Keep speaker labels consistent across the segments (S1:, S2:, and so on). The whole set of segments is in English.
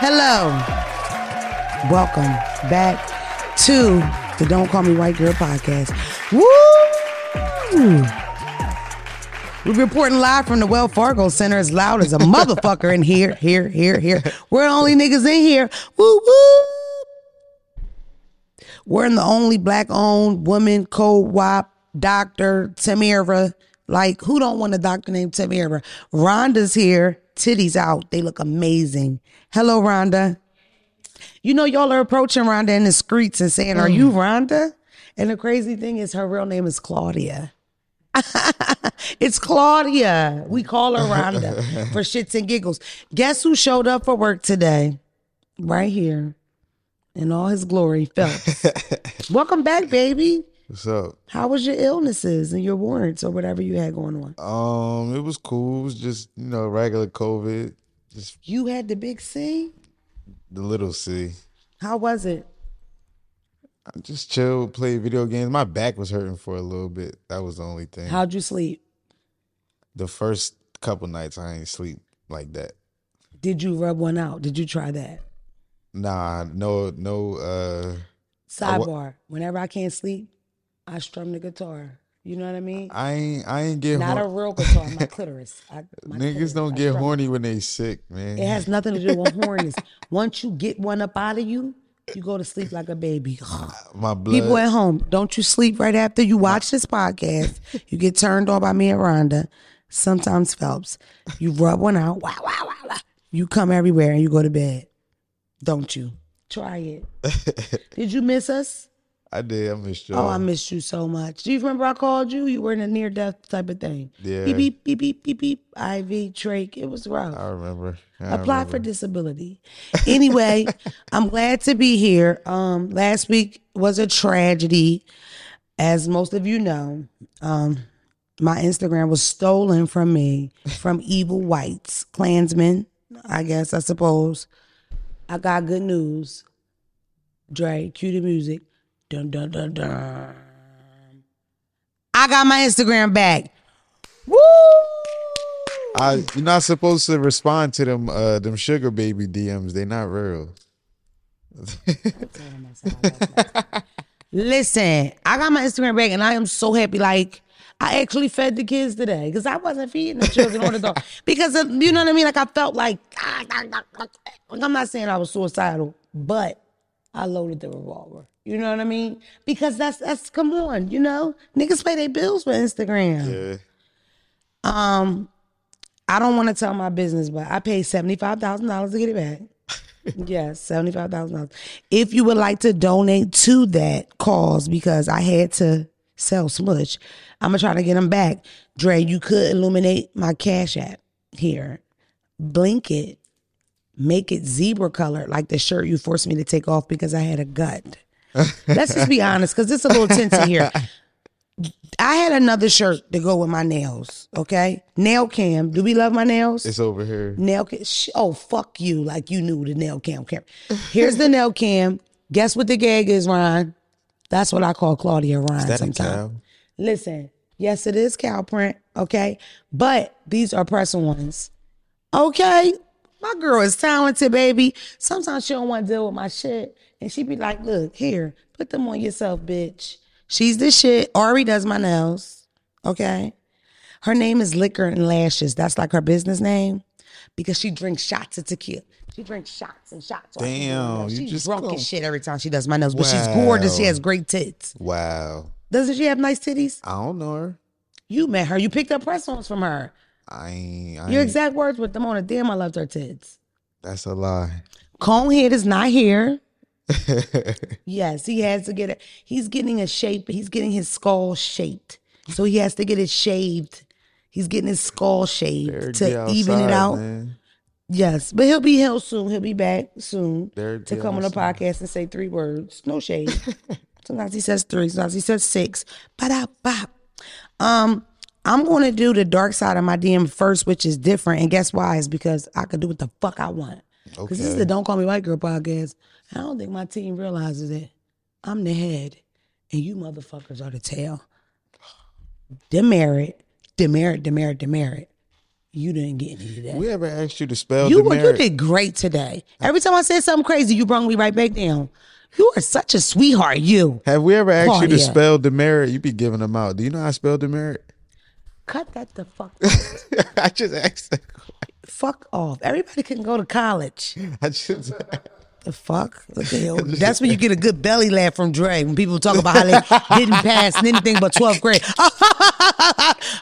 S1: Hello. Welcome back to the Don't Call Me White Girl podcast. Woo! We're reporting live from the Wells Fargo Center as loud as a motherfucker in here, here, here, here. We're the only niggas in here. Woo woo! We're in the only black owned woman co-op doctor, Tamira. Like, who don't want a doctor named Tamira? Rhonda's here, titties out. They look amazing. Hello, Rhonda. You know, y'all are approaching Rhonda in the streets and saying, Are you mm. Rhonda? And the crazy thing is, her real name is Claudia. it's Claudia. We call her Rhonda for shits and giggles. Guess who showed up for work today? Right here in all his glory, Phelps. Welcome back, baby.
S2: What's up?
S1: How was your illnesses and your warrants or whatever you had going on?
S2: Um, it was cool. It was just you know regular COVID, just
S1: You had the big C?
S2: the little C.
S1: How was it?
S2: I just chilled, played video games. My back was hurting for a little bit. That was the only thing.
S1: How'd you sleep?
S2: the first couple nights I ain't sleep like that.
S1: Did you rub one out? Did you try that?
S2: Nah, no, no. uh I wa-
S1: Sidebar. Whenever I can't sleep, I strum the guitar. You know what I mean?
S2: I ain't, I ain't get.
S1: Horny not a real guitar, my clitoris. I, my
S2: Niggas
S1: clitoris.
S2: don't get horny when they sick, man.
S1: It has nothing to do with horniness. Once you get one up out of you, you go to sleep like a baby.
S2: Ah, my blood.
S1: People at home, don't you sleep right after you watch this podcast. You get turned on by me and Rhonda, sometimes Phelps. You rub one out, wow, wow, wow, wow. You come everywhere and you go to bed. Don't you? Try it. Did you miss us?
S2: I did. I missed you.
S1: Oh, I missed you so much. Do you remember I called you? You were in a near death type of thing.
S2: Yeah.
S1: Beep, beep, beep, beep, beep, beep. IV, trach. It was rough.
S2: I remember. I
S1: Apply
S2: remember.
S1: for disability. Anyway, I'm glad to be here. Um, last week was a tragedy, as most of you know. Um, my Instagram was stolen from me from evil whites, Klansmen, I guess, I suppose. I got good news. Dre, cue the music. Dun dun dun dun. I got my Instagram back. Woo!
S2: I, you're not supposed to respond to them uh them sugar baby DMs. They're not real.
S1: Listen, I got my Instagram back and I am so happy. Like, I actually fed the kids today because I wasn't feeding the children or the dog. Because, of, you know what I mean? Like, I felt like, ah, ah, ah, ah. Like, I'm not saying I was suicidal, but I loaded the revolver. You know what I mean? Because that's, that's, come on, you know? Niggas pay their bills with Instagram.
S2: Yeah.
S1: Um, I don't want to tell my business, but I paid seventy five thousand dollars to get it back. yes, seventy five thousand dollars. If you would like to donate to that cause, because I had to sell smush, I'm gonna try to get them back. Dre, you could illuminate my cash app here, blink it, make it zebra color like the shirt you forced me to take off because I had a gut. Let's just be honest, because it's a little tinsy here. I had another shirt to go with my nails. Okay, nail cam. Do we love my nails?
S2: It's over here.
S1: nail cam. Oh fuck you! Like you knew the nail cam. cam. Here's the nail cam. Guess what the gag is, Ron? That's what I call Claudia
S2: a
S1: sometimes.
S2: cow?
S1: Listen, yes, it is cow print. Okay, but these are press ones. Okay, my girl is talented, baby. Sometimes she don't want to deal with my shit, and she be like, "Look here, put them on yourself, bitch." She's the shit. Ari does my nails. Okay, her name is Liquor and Lashes. That's like her business name because she drinks shots of tequila. She drinks shots and shots. while she's
S2: Damn, you
S1: she's
S2: just
S1: drunk
S2: go-
S1: as shit every time she does my nails, but she's gorgeous. She has great tits.
S2: Wow.
S1: Doesn't she have nice titties?
S2: I don't know her.
S1: You met her. You picked up press-ons from her.
S2: I ain't. I
S1: Your
S2: ain't
S1: exact words with them on a Damn, I loved her tits.
S2: that's a lie.
S1: Conehead is not here. yes, he has to get it. He's getting a shape. He's getting his skull shaped. So he has to get it shaved. He's getting his skull shaved to
S2: be
S1: even it out.
S2: man.
S1: Yes, but he'll be here soon. He'll be back soon to come on the
S2: outside.
S1: podcast and say three words. No shade. sometimes he says three. Sometimes he says six. Ba bop. Um, I'm going to do the dark side of my DM first, which is different. And guess why? It's because I can do what the fuck I want. Because this is
S2: Okay.
S1: the Don't Call Me White Girl podcast. I don't think my team realizes it. I'm the head, and you motherfuckers are the tail. Demerit, demerit, demerit, demerit. You didn't get any of that.
S2: We ever asked you to spell
S1: You were, you did great today. Every time I said something crazy, you brought me right back down. You are such a sweetheart. You
S2: Have we ever asked you to spell demerit? You be giving them out. Do you know how to spell demerit?
S1: Cut that the fuck. off.
S2: I just asked. That.
S1: fuck off. Everybody can go to college.
S2: I just.
S1: The fuck? What the hell? That's when you get a good belly laugh from Dre when people talk about how they didn't pass anything but 12th grade.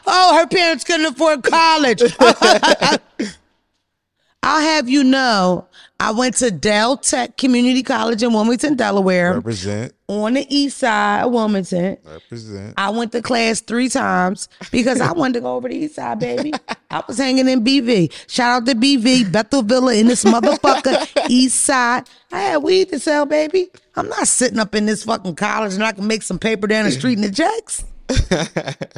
S1: oh, her parents couldn't afford college. I'll have you know, I went to Del Tech Community College in Wilmington, Delaware,
S2: Represent.
S1: on the east side of Wilmington.
S2: Represent.
S1: I went to class three times because I wanted to go over the east side, baby. I was hanging in BV. Shout out to BV, Bethel Villa in this motherfucker, east side. I had weed to sell, baby. I'm not sitting up in this fucking college and I can make some paper down the street in the checks.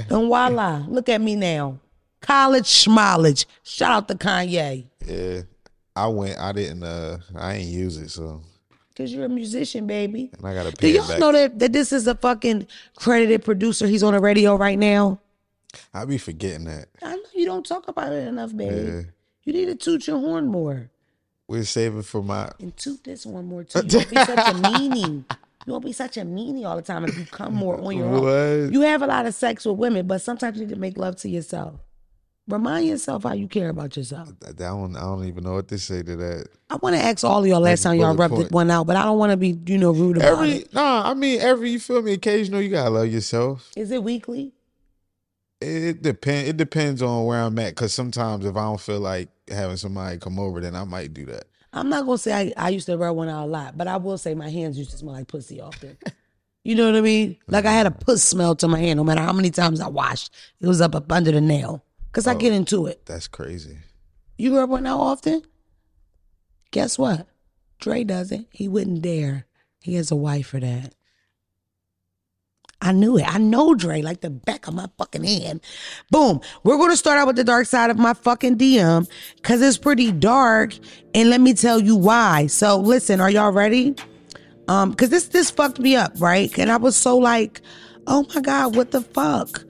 S1: and voila, look at me now. College schmolage. Shout out to Kanye.
S2: Yeah. I went. I didn't. Uh. I ain't use it. So.
S1: Cause you're a musician, baby.
S2: And I gotta
S1: Do y'all know that, that this is a fucking credited producer? He's on the radio right now.
S2: I be forgetting that.
S1: I know you don't talk about it enough, baby.
S2: Yeah.
S1: You need to toot your horn more.
S2: We're saving for my.
S1: And toot this one more too. You won't be such a meanie. You won't be such a meanie all the time if you come more on your own. You have a lot of sex with women, but sometimes you need to make love to yourself. Remind yourself how you care about yourself.
S2: I don't. I don't even know what to say to that.
S1: I want to ask all of y'all last time y'all rubbed
S2: point.
S1: one out, but I don't want to be, you know, rude about
S2: Every
S1: it.
S2: nah. I mean, every. You feel me? Occasional. You gotta love yourself.
S1: Is it weekly?
S2: It depend. It depends on where I'm at. Cause sometimes if I don't feel like having somebody come over, then I might do that.
S1: I'm not gonna say I, I used to rub one out a lot, but I will say my hands used to smell like pussy often. You know what I mean? Like I had a mm. puss smell to my hand, no matter how many times I washed. It was up up under the nail. Cause I get into it.
S2: That's crazy.
S1: You rub one out often? Guess what? Dre doesn't. He wouldn't dare. He has a wife for that. I knew it. I know Dre like the back of my fucking hand. Boom. We're going to start out with the dark side of my fucking DM because it's pretty dark. And let me tell you why. So listen, are y'all ready? Um, cause this this fucked me up, right? And I was so like, oh my God, what the fuck?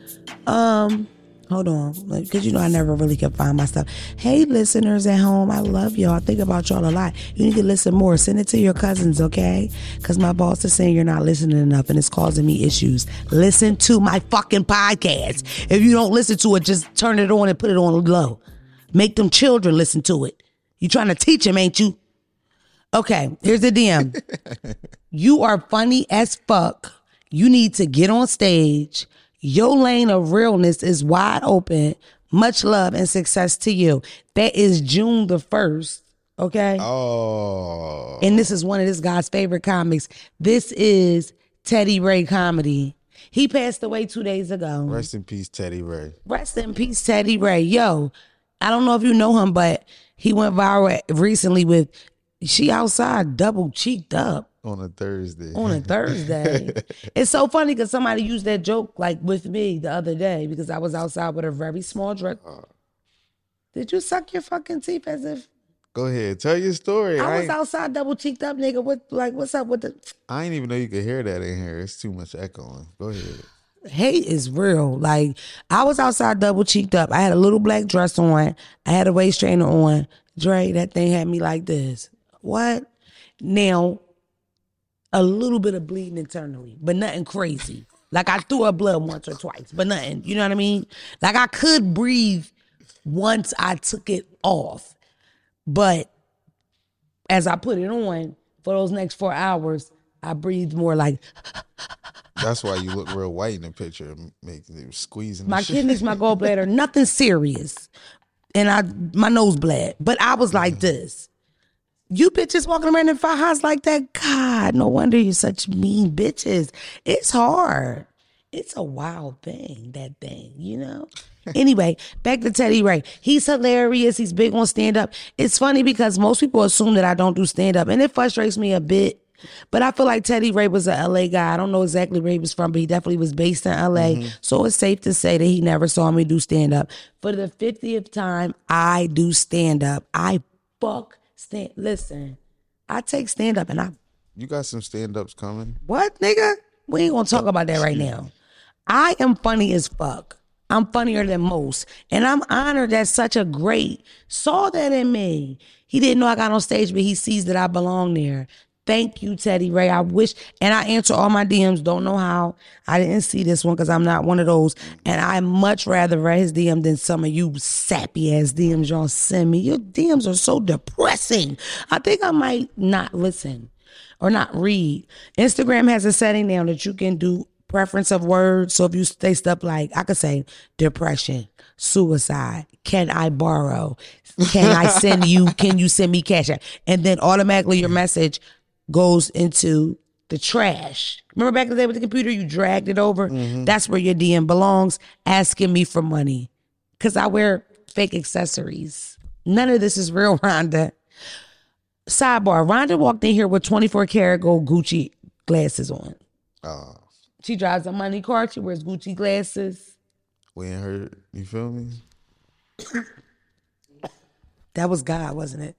S1: Um, hold on. Cause you know I never really can find my stuff. Hey listeners at home, I love y'all. I think about y'all a lot. You need to listen more. Send it to your cousins, okay? Cause my boss is saying you're not listening enough and it's causing me issues. Listen to my fucking podcast. If you don't listen to it, just turn it on and put it on low. Make them children listen to it. You trying to teach them, ain't you? Okay, here's the DM. you are funny as fuck. You need to get on stage. Your lane of realness is wide open. Much love and success to you. That is June the 1st. Okay.
S2: Oh.
S1: And this is one of this guy's favorite comics. This is Teddy Ray Comedy. He passed away two days ago.
S2: Rest in peace, Teddy Ray.
S1: Rest in peace, Teddy Ray. Yo, I don't know if you know him, but he went viral recently with she outside double cheeked up
S2: On a Thursday.
S1: on a Thursday. it's so funny because somebody used that joke like with me the other day because I was outside with a very small dress. Uh. Did you suck your fucking teeth as if
S2: Go ahead. Tell your story. I,
S1: I was outside double cheeked up, nigga? What like what's up with the
S2: I ain't even know you could hear that in here. It's too much echoing. Go ahead.
S1: hate is real. Like I was outside double cheeked up. I had a little black dress on. I had a waist trainer on. Dre, that thing had me like this. What? Now, a little bit of bleeding internally, but nothing crazy. Like I threw up blood once or twice, but nothing. You know what I mean? Like I could breathe once I took it off, but as I put it on for those next four hours, I breathed more like
S2: That's why you look real white in the picture. Making squeezing. the
S1: my kidneys, my gallbladder, nothing serious. And I my nose bled. But I was like mm. this. You bitches walking around in fajas like that, God, no wonder you're such mean bitches. It's hard. It's a wild thing, that thing, you know? anyway, back to Teddy Ray. He's hilarious. He's big on stand up. It's funny because most people assume that I don't do stand up, and it frustrates me a bit. But I feel like Teddy Ray was a LA guy. I don't know exactly where he was from, but he definitely was based in LA. Mm-hmm. So it's safe to say that he never saw me do stand up. For the 50th time, I do stand up. I fuck stand. Listen, I take stand up and I
S2: You got some stand ups coming.
S1: what, nigga? We ain't gonna talk about that right now. I am funny as fuck. I'm funnier than most. And I'm honored that such a great saw that in me. He didn't know I got on stage, but he sees that I belong there. Thank you, Teddy Ray. I wish, and I answer all my DMs. Don't know how. I didn't see this one because I'm not one of those. And I much rather read his DM than some of you sappy ass DMs y'all send me. Your DMs are so depressing. I think I might not listen or not read. Instagram has a setting now that you can do preference of words. So if you say stuff like, I could say depression, suicide, can I borrow? Can I send you, can you send me cash? And then automatically your message goes into the trash. Remember back in the day with the computer, you dragged it over? Mm-hmm. That's where your DM belongs, asking me for money. Cause I wear fake accessories. None of this is real, Rhonda. Sidebar, Rhonda walked in here with 24 karat gold Gucci glasses on.
S2: Oh,
S1: She drives a money car. She wears Gucci glasses.
S2: we ain't heard. You feel me?
S1: That was God, wasn't it?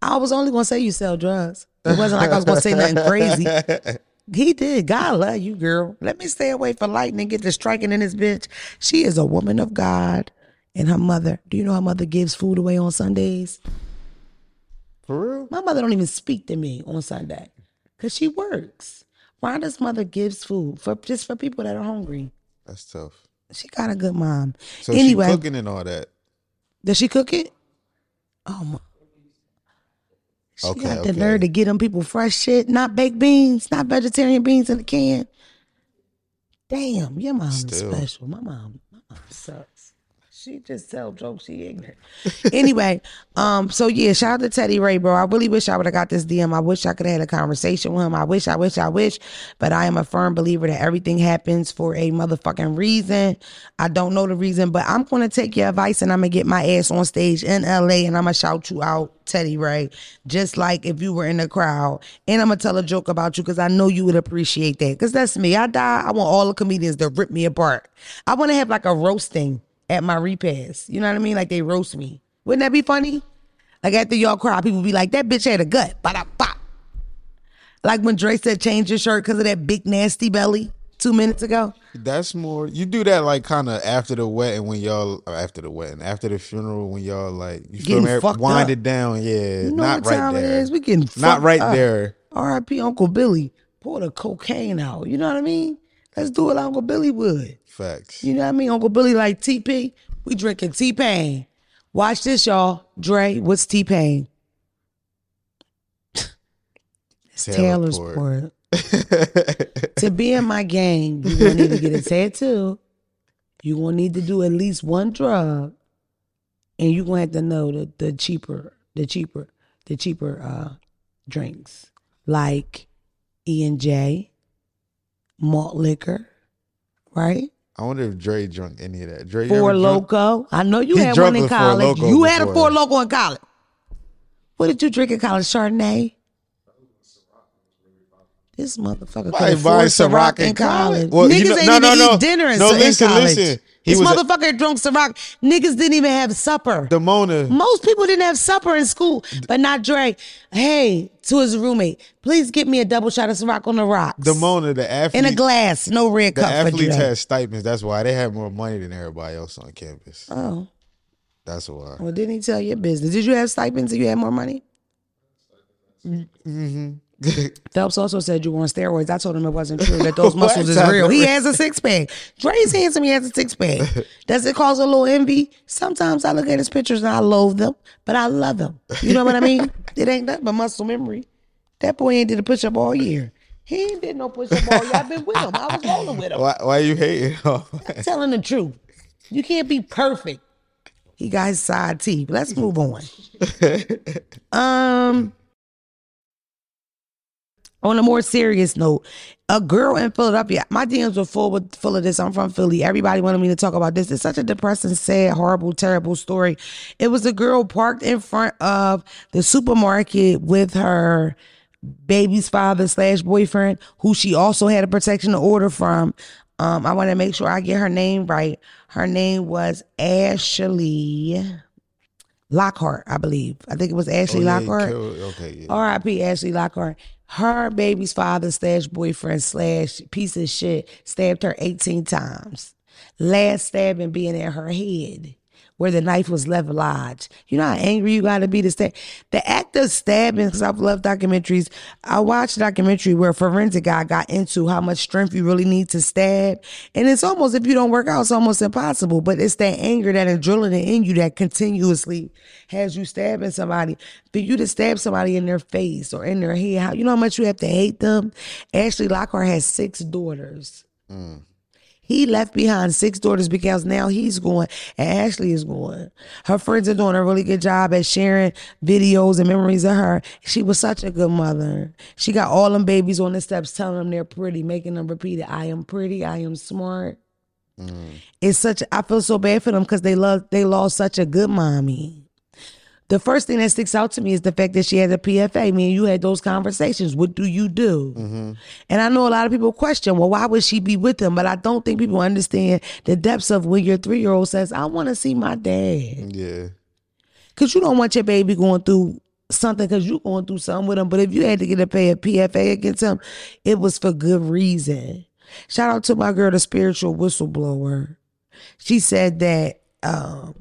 S1: I was only gonna say you sell drugs. It wasn't like I was gonna say nothing crazy. He did. God love you, girl. Let me stay away from lightning. Get the striking in this bitch. She is a woman of God, and her mother. Do you know her mother gives food away on Sundays?
S2: For real?
S1: My mother don't even speak to me on Sunday because she works. Rhonda's mother gives food for just for people that are hungry.
S2: That's tough.
S1: She got a good mom.
S2: So
S1: anyway,
S2: she cooking and all that.
S1: Does she cook it? Oh my. She
S2: Okay,
S1: got the
S2: okay.
S1: nerve to get them people fresh shit, not baked beans, not vegetarian beans in the can. Damn, your mom is special. My mom, my mom sucks. She just tell jokes. She ignorant. anyway, um, so yeah, shout out to Teddy Ray, bro. I really wish I would have got this DM. I wish I could have had a conversation with him. I wish, I wish, I wish. But I am a firm believer that everything happens for a motherfucking reason. I don't know the reason, but I'm gonna take your advice and I'm gonna get my ass on stage in LA and I'm gonna shout you out, Teddy Ray, just like if you were in the crowd. And I'm gonna tell a joke about you because I know you would appreciate that. Because that's me. I die. I want all the comedians to rip me apart. I want to have like a roasting at my repast. You know what I mean? Like they roast me. Wouldn't that be funny? Like after y'all cry, people be like, that bitch had a gut. Ba pop. Like when Dre said change your shirt because of that big nasty belly two minutes ago.
S2: That's more. You do that like kind of after the wedding when y'all or after the wedding after the funeral when y'all like you feel
S1: Getting
S2: me?
S1: fucked
S2: Wind
S1: up.
S2: it down, yeah.
S1: You know
S2: not
S1: what
S2: right
S1: time
S2: there.
S1: it is? We getting
S2: not right
S1: up.
S2: there.
S1: R.I.P. Uncle Billy. Pour the cocaine out. You know what I mean? Let's do it like Uncle Billy would.
S2: Facts.
S1: You know what I mean? Uncle Billy like TP. We drinking T Pain. Watch this, y'all. Dre, what's T Pain? It's
S2: Taylor
S1: Taylor's
S2: Port.
S1: to be in my gang, you're gonna need to get a tattoo. You're gonna need to do at least one drug, and you're gonna have to know the the cheaper, the cheaper, the cheaper uh drinks like E and J, malt liquor, right?
S2: I wonder if Dre drunk any of that. Dre,
S1: Four? Loko. I know you
S2: He
S1: had
S2: drunk
S1: one in
S2: a Four
S1: college.
S2: Loko
S1: You had a
S2: before.
S1: Four Loko in college. What did you drink in college? Chardonnay. This motherfucker
S2: Why
S1: could
S2: he
S1: afford
S2: buying
S1: Ciroc in college.
S2: college? Well,
S1: Niggas
S2: you know-
S1: ain't
S2: no,
S1: even
S2: no, no.
S1: eat dinner in,
S2: No,
S1: in
S2: listen,
S1: college.
S2: listen. He
S1: This
S2: was a-
S1: motherfucker drunk Ciroc. Niggas didn't even have supper.
S2: The Mona.
S1: Most people didn't have supper in school, but not Dre. Hey, to his roommate, please get me a double shot of Ciroc on the rocks.
S2: The Mona, the athlete.
S1: in a glass, no red
S2: the
S1: cup for Dre.
S2: athletes had stipends. That's why they had more money than everybody else on campus.
S1: oh,
S2: That's why.
S1: well, didn't he tell your business? Did you have stipends? If you had more money? Mm-hmm. Phelps also said you were on steroids. I told him it wasn't true. That those muscles is real. He has a six pack. Dre's handsome. He has a six pack. Does it cause a little envy? Sometimes I look at his pictures and I loathe them, but I love him. You know what I mean? it ain't nothing but muscle memory. That boy ain't did a push up all year. He ain't did no push up all year. I've been with him. I was rolling with him.
S2: why, why you hating?
S1: telling the truth. You can't be perfect. He got his side teeth. Let's move on. um, on a more serious note, a girl in Philadelphia. My DMs were full with full of this. I'm from Philly. Everybody wanted me to talk about this. It's such a depressing, sad, horrible, terrible story. It was a girl parked in front of the supermarket with her baby's father slash boyfriend, who she also had a protection order from. Um, I want to make sure I get her name right. Her name was Ashley Lockhart, I believe. I think it was Ashley
S2: Oh, yeah,
S1: Lockhart.
S2: okay, yeah.
S1: R.I.P. Ashley Lockhart. Her baby's father slash boyfriend slash piece of shit stabbed her 18 times. Last stabbing being at her head where the knife was left lodged. You know how angry you got to be to stab. The act of stabbing, because I've loved documentaries. I watched a documentary where a forensic guy got into how much strength you really need to stab. And it's almost, if you don't work out, it's almost impossible. But it's that anger, that adrenaline in you that continuously has you stabbing somebody. For you to stab somebody in their face or in their head, how, you know how much you have to hate them? Ashley Lockhart has six daughters. Mm. He left behind six daughters because now he's going and Ashley is going. Her friends are doing a really good job at sharing videos and memories of her. She was such a good mother. She got all them babies on the steps telling them they're pretty, making them repeat it. I am pretty. I am smart. Mm. It's such. I feel so bad for them because they love. They lost such a good mommy. The first thing that sticks out to me is the fact that she has a PFA. Me and you had those conversations. What do you do? And I know a lot of people question, well, why would she be with him? But I don't think people understand the depths of when your three year old says, I want to see my dad.
S2: Yeah.
S1: Because you don't want your baby going through something because you're going through something with him. But if you had to get a pay a PFA against him, it was for good reason. Shout out to my girl, the spiritual whistleblower. She said that um,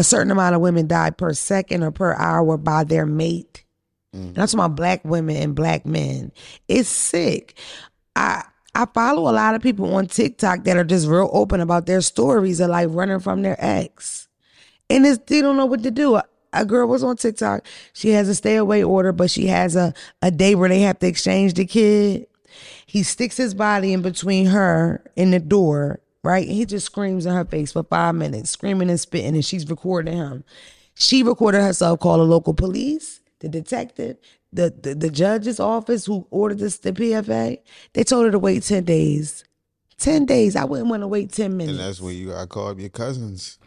S1: a certain amount of women die per second or per hour by their mate. And that's my black women and black men. It's sick. I I follow a lot of people on TikTok that are just real open about their stories of like running from their ex. And it's, they don't know what to do. A, a girl was on TikTok. She has a stay away order, but she has a, a day where they have to exchange the kid. He sticks his body in between her and the door, right? And he just screams in her face for five minutes, screaming and spitting, and she's recording him. She recorded herself, called the local police, the detective, the, the, the judge's office who ordered this the PFA. They told her to wait 10 days. 10 days. I wouldn't want to wait 10 minutes.
S2: And that's when you gotta call up your cousins.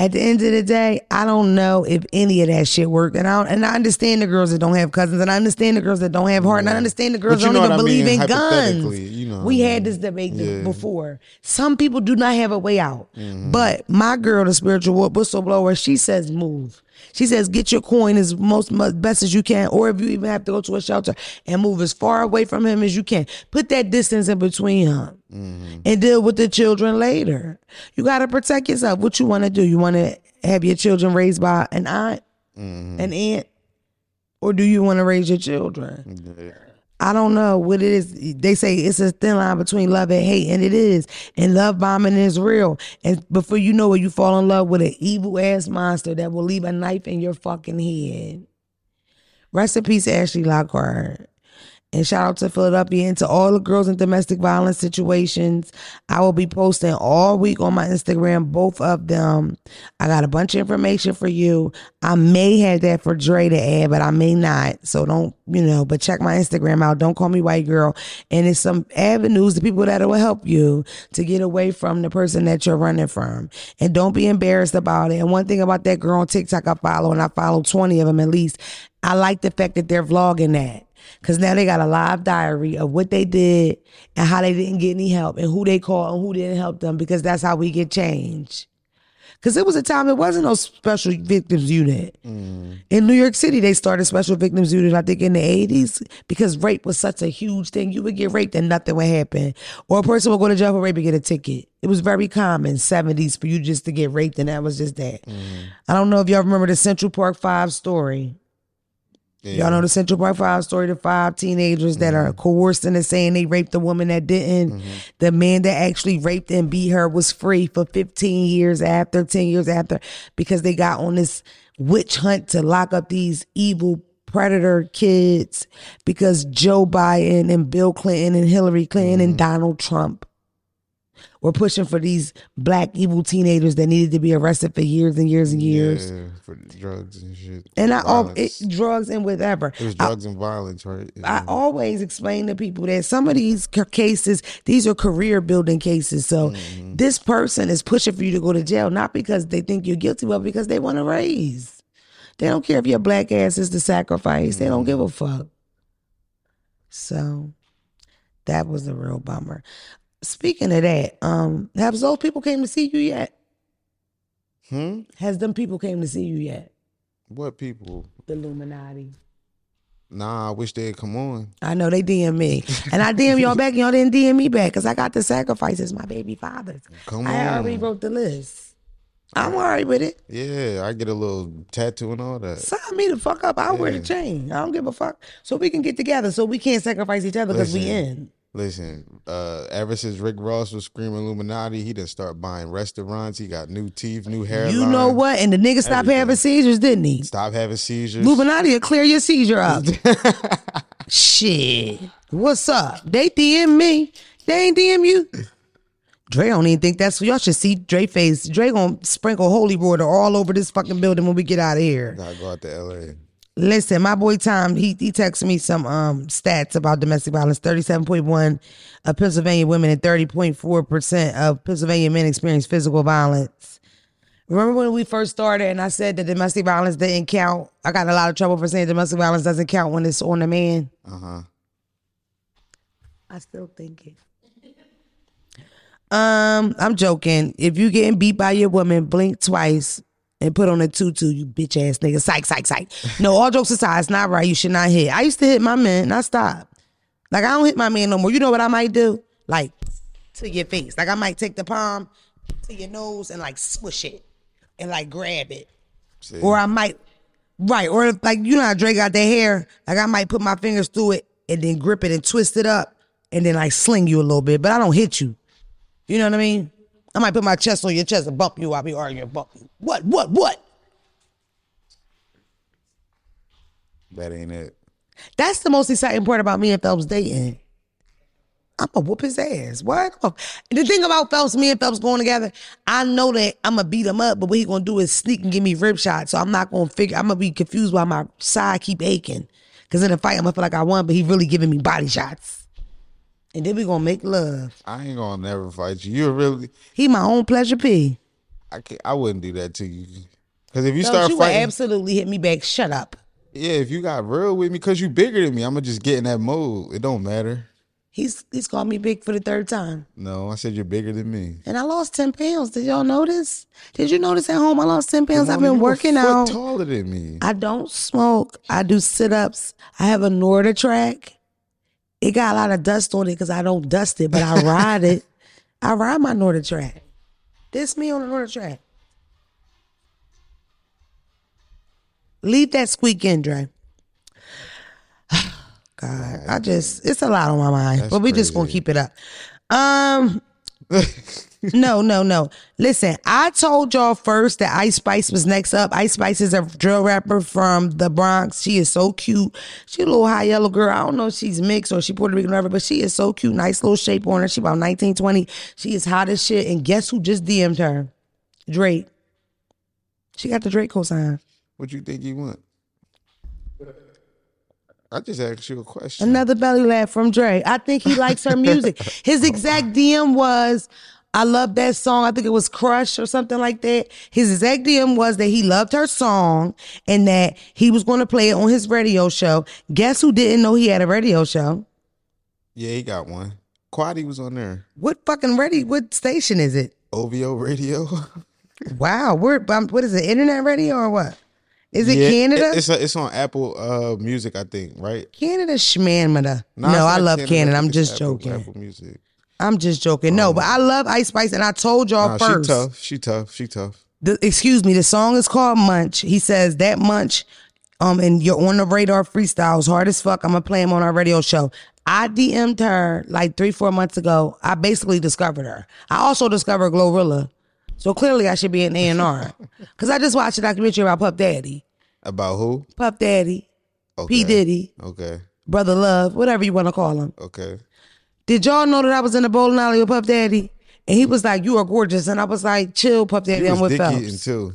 S1: At the end of the day, I don't know if any of that shit worked. And I don't, and I understand the girls that don't have cousins, and I understand the girls that don't have heart, and I understand the girls don't even
S2: I
S1: believe
S2: mean,
S1: in guns.
S2: you know
S1: we
S2: I
S1: had this debate
S2: Yeah.
S1: before. Some people do not have a way out,
S2: Mm-hmm.
S1: but my girl, the spiritual whistleblower, she says move. She says get your coin as most best as you can, or if you even have to go to a shelter and move as far away from him as you can. Put that distance in between him
S2: Mm-hmm.
S1: and deal with the children later. You got to protect yourself. What you want to do? You want to have your children raised by an aunt,
S2: Mm-hmm.
S1: an aunt, or do you want to raise your children? I don't know what it is. They say it's a thin line between love and hate, and it is. And love bombing is real. And before you know it, you fall in love with an evil ass monster that will leave a knife in your fucking head. Rest in peace, Ashley Lockhart. And shout out to Philadelphia and to all the girls in domestic violence situations. I will be posting all week on my Instagram, both of them. I got a bunch of information for you. I may have that for Dre to add, but I may not. So don't, you know, but check my Instagram out. Don't call me white girl. And it's some avenues to people that will help you to get away from the person that you're running from. And don't be embarrassed about it. And one thing about that girl on TikTok I follow, and I follow 20 of them at least, I like the fact that they're vlogging that. Cause now they got a live diary of what they did and how they didn't get any help and who they called and who didn't help them because that's how we get change. Cause it was a time it wasn't no special victims unit. Mm. In New York City, they started special victims unit, I think in the 80s, because rape was such a huge thing. You would get raped and nothing would happen. Or a person would go to jail for rape and get a ticket. It was very common, 70s, for you just to get raped and that was just that. Mm. I don't know if y'all remember the Central Park Five story. Y'all know the Central Park Five story, the five teenagers that are mm-hmm. coerced into saying they raped the woman that didn't. Mm-hmm. The man that actually raped and beat her was free for 15 years after, 10 years after, because they got on this witch hunt to lock up these evil predator kids because Joe Biden and Bill Clinton and Hillary Clinton and mm-hmm. Donald Trump were pushing for these black evil teenagers that needed to be arrested for years and years and years.
S2: Yeah, for drugs and shit.
S1: And I all it, drugs and whatever.
S2: it was
S1: I-
S2: drugs and violence, right?
S1: I always explain to people that some of these cases, these are career building cases. So
S2: Mm-hmm.
S1: this person is pushing for you to go to jail, not because they think you're guilty, but because they want to raise. They don't care if your black ass is the sacrifice. They don't give a fuck. So that was a real bummer. Speaking of that, um, have those people came to see you yet?
S2: Hmm?
S1: Has them people came to see you yet?
S2: What people?
S1: The Illuminati.
S2: Nah, I wish they'd come on.
S1: I know they DM me, and I DM y'all back, and y'all didn't DM me back because I got the sacrifices my baby fathers.
S2: Come on.
S1: I already wrote the list. I'm alright with it.
S2: Yeah, I get a little tattoo and all that.
S1: Sign me the fuck up. I'll wear the chain. I don't give a fuck. So we can get together. So we can't sacrifice each other because we in.
S2: Listen, uh, ever since Rick Ross was screaming Illuminati, he didn't start buying restaurants. He got new teeth, new hair.
S1: You know what? And the nigga stopped
S2: Everything.
S1: having seizures, didn't he?
S2: Stop having seizures.
S1: Illuminati will clear your seizure up. Shit. What's up? They DM me. They ain't DM you. Dre don't even think that's y'all should see Dre face. Dre gonna sprinkle holy water all over this fucking building when we get out of here.
S2: Gotta go out to L.A.
S1: Listen, my boy Tom, he he texted me some um stats about domestic violence. Thirty-seven point one of Pennsylvania women and thirty point four percent of Pennsylvania men experience physical violence. Remember when we first started and I said that domestic violence didn't count? I got in a lot of trouble for saying domestic violence doesn't count when it's on a man.
S2: Uh huh.
S1: I still think it. Um, I'm joking. If you getting beat by your woman, blink twice and put on a tutu, you bitch ass nigga. Psych, psych, psych. No, all jokes aside, it's not right. You should not hit. I used to hit my man and I stopped. Like I don't hit my man no more. You know what I might do? Like to your face. Like I might take the palm to your nose and like smush it and like grab it.
S2: See,
S1: Or I might, right, or if, like you know how Dre got their hair, like I might put my fingers through it and then grip it and twist it up and then like sling you a little bit, but I don't hit you. You know what I mean? I might put my chest on your chest and bump you. I'll be arguing, bump you. What, what, what?
S2: that ain't it.
S1: That's the most exciting part about me and Phelps dating. I'm gonna whoop his ass. What? The thing about Phelps, me and Phelps going together, I know that I'm gonna beat him up, but what he gonna do is sneak and give me rib shots. So I'm not gonna figure. I'm gonna be confused why my side keep aching. Cause in the fight, I'm gonna feel like I won, but he really giving me body shots. And then we gonna make love.
S2: I ain't gonna never fight you. You're really,
S1: He my own pleasure P.
S2: I can't, I wouldn't do that to you. Cause if you start
S1: you
S2: fighting,
S1: absolutely hit me back. Shut up.
S2: yeah, if you got real with me, cause you bigger than me, I'm gonna just get in that mode. It don't matter.
S1: He's he's called me big for the third time.
S2: No, I said you're bigger than me.
S1: And I lost 10 pounds. Did y'all notice? Did you notice at home I lost 10 pounds? I've been working out.
S2: taller than me.
S1: I don't smoke. I do sit ups. I have a Norda track. It got a lot of dust on it because I don't dust it, but I ride it. I ride my Norda track. This me on the Norda track. Leave that squeak in, Dre. God, I just it's a lot on my mind, but we just gonna keep it up. Um, no, no, no. Listen, I told y'all first that Ice Spice was next up. Ice Spice is a drill rapper from the Bronx. She is so cute. She a little high yellow girl. I don't know if she's mixed or she Puerto Rican or whatever, but she is so cute. Nice little shape on her. She about 19, 20. She is hot as shit. And guess who just DM'd her? Drake. She got the Drake cosign.
S2: What you think you want? I just asked you a question.
S1: Another belly laugh from Dre. I think he likes her music. His exact DM was, I love that song. I think it was Crush or something like that. His exact DM was that he loved her song and that he was going to play it on his radio show. Guess who didn't know he had a radio show?
S2: Yeah, he got one. Quaddy was on there.
S1: What fucking radio? What station is it?
S2: OVO radio.
S1: Wow, where? um, What is it? Internet radio or what? Is it
S2: Yeah,
S1: Canada?
S2: it- It's it's on Apple uh Music, I think, right?
S1: Canada Schmanmada. No, I love Canada.
S2: I
S1: I'm just
S2: Apple-
S1: joking.
S2: Apple Music.
S1: I'm just joking. No, but I love Ice Spice, and I told y'all
S2: Nah,
S1: first.
S2: she tough. She tough. She tough.
S1: the, excuse me, the song is called Munch. He says that Munch, um, and you're on the radar freestyles hard as fuck. I'm gonna play him on our radio show. I DM'd her like three, four months ago. I basically discovered her. I also discovered Glorilla. So clearly I should be an A&R. Cause I just watched a documentary about Puff Daddy.
S2: About who?
S1: Puff Daddy,
S2: Okay.
S1: P. Diddy,
S2: Okay.
S1: Brother Love, whatever you want to call him.
S2: Okay.
S1: Did y'all know that I was in the bowling alley with Puff Daddy? And he was like, you are gorgeous. And I was like, chill, Puff Daddy, I'm
S2: was
S1: with Phelps.
S2: too.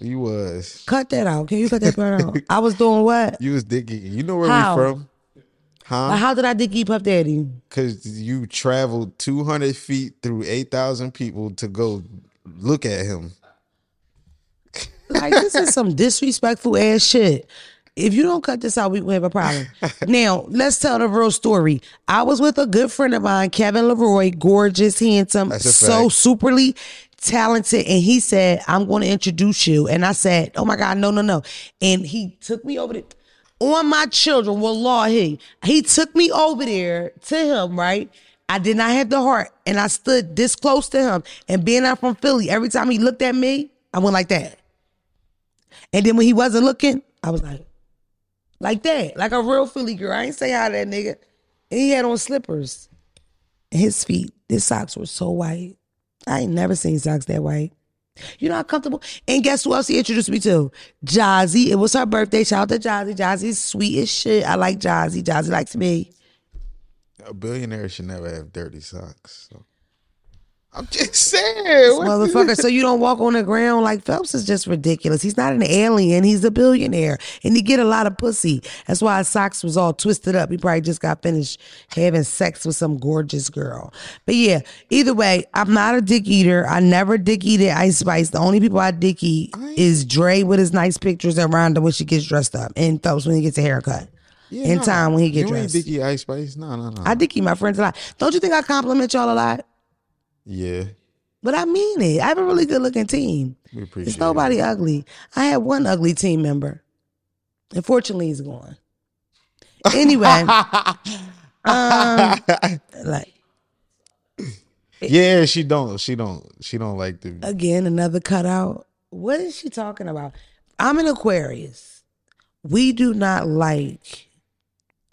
S2: You was.
S1: Cut that out. Can you cut that part out? I was doing what?
S2: You was dick eating. You know where
S1: How?
S2: we from? Huh?
S1: Like, how did I dick eat Puff Daddy?
S2: Because you traveled 200 feet through 8,000 people to go look at him.
S1: Like, this is some disrespectful ass shit. If you don't cut this out, we will have a problem. now, let's tell the real story. I was with a good friend of mine, Kevin Leroy, gorgeous, handsome, so
S2: fact.
S1: superly talented. And he said, I'm going to introduce you. And I said, Oh my God, no, no, no. And he took me over to on my children, wallahi. He took me over there to him, right? I did not have the heart, and I stood this close to him. And being out from Philly, every time he looked at me, I went like that. And then when he wasn't looking, I was like, like that, like a real Philly girl. I ain't say to that nigga. And he had on slippers. His feet, his socks were so white. I ain't never seen socks that white. You know how comfortable. And guess who else he introduced me to? Jazzy. It was her birthday. Shout out to Jazzy. Jazzy's sweet as shit. I like Jazzy. Jazzy likes me.
S2: A billionaire should never have dirty socks. So. I'm just saying,
S1: Motherfucker, so you don't walk on the ground like Phelps is just ridiculous. He's not an alien. He's a billionaire. And he get a lot of pussy. That's why his socks was all twisted up. He probably just got finished having sex with some gorgeous girl. But yeah, either way, I'm not a dick eater. I never dick eat at Ice Spice. The only people I dick eat is Dre with his nice pictures and Rhonda when she gets dressed up. And Phelps when he gets a haircut.
S2: Yeah,
S1: and
S2: nah.
S1: time when he get
S2: you
S1: dressed.
S2: ain't Dickie Ice Spice. No, no, no.
S1: I dick eat my friends a lot. Don't you think I compliment y'all a lot?
S2: Yeah,
S1: But I mean it. I have a really good looking team.
S2: we appreciate.
S1: There's nobody ugly. I had one ugly team member. Unfortunately, he's gone. Anyway, um, like
S2: yeah, she don't. She don't. She don't like the.
S1: again, another cutout. What is she talking about? I'm an Aquarius. We do not like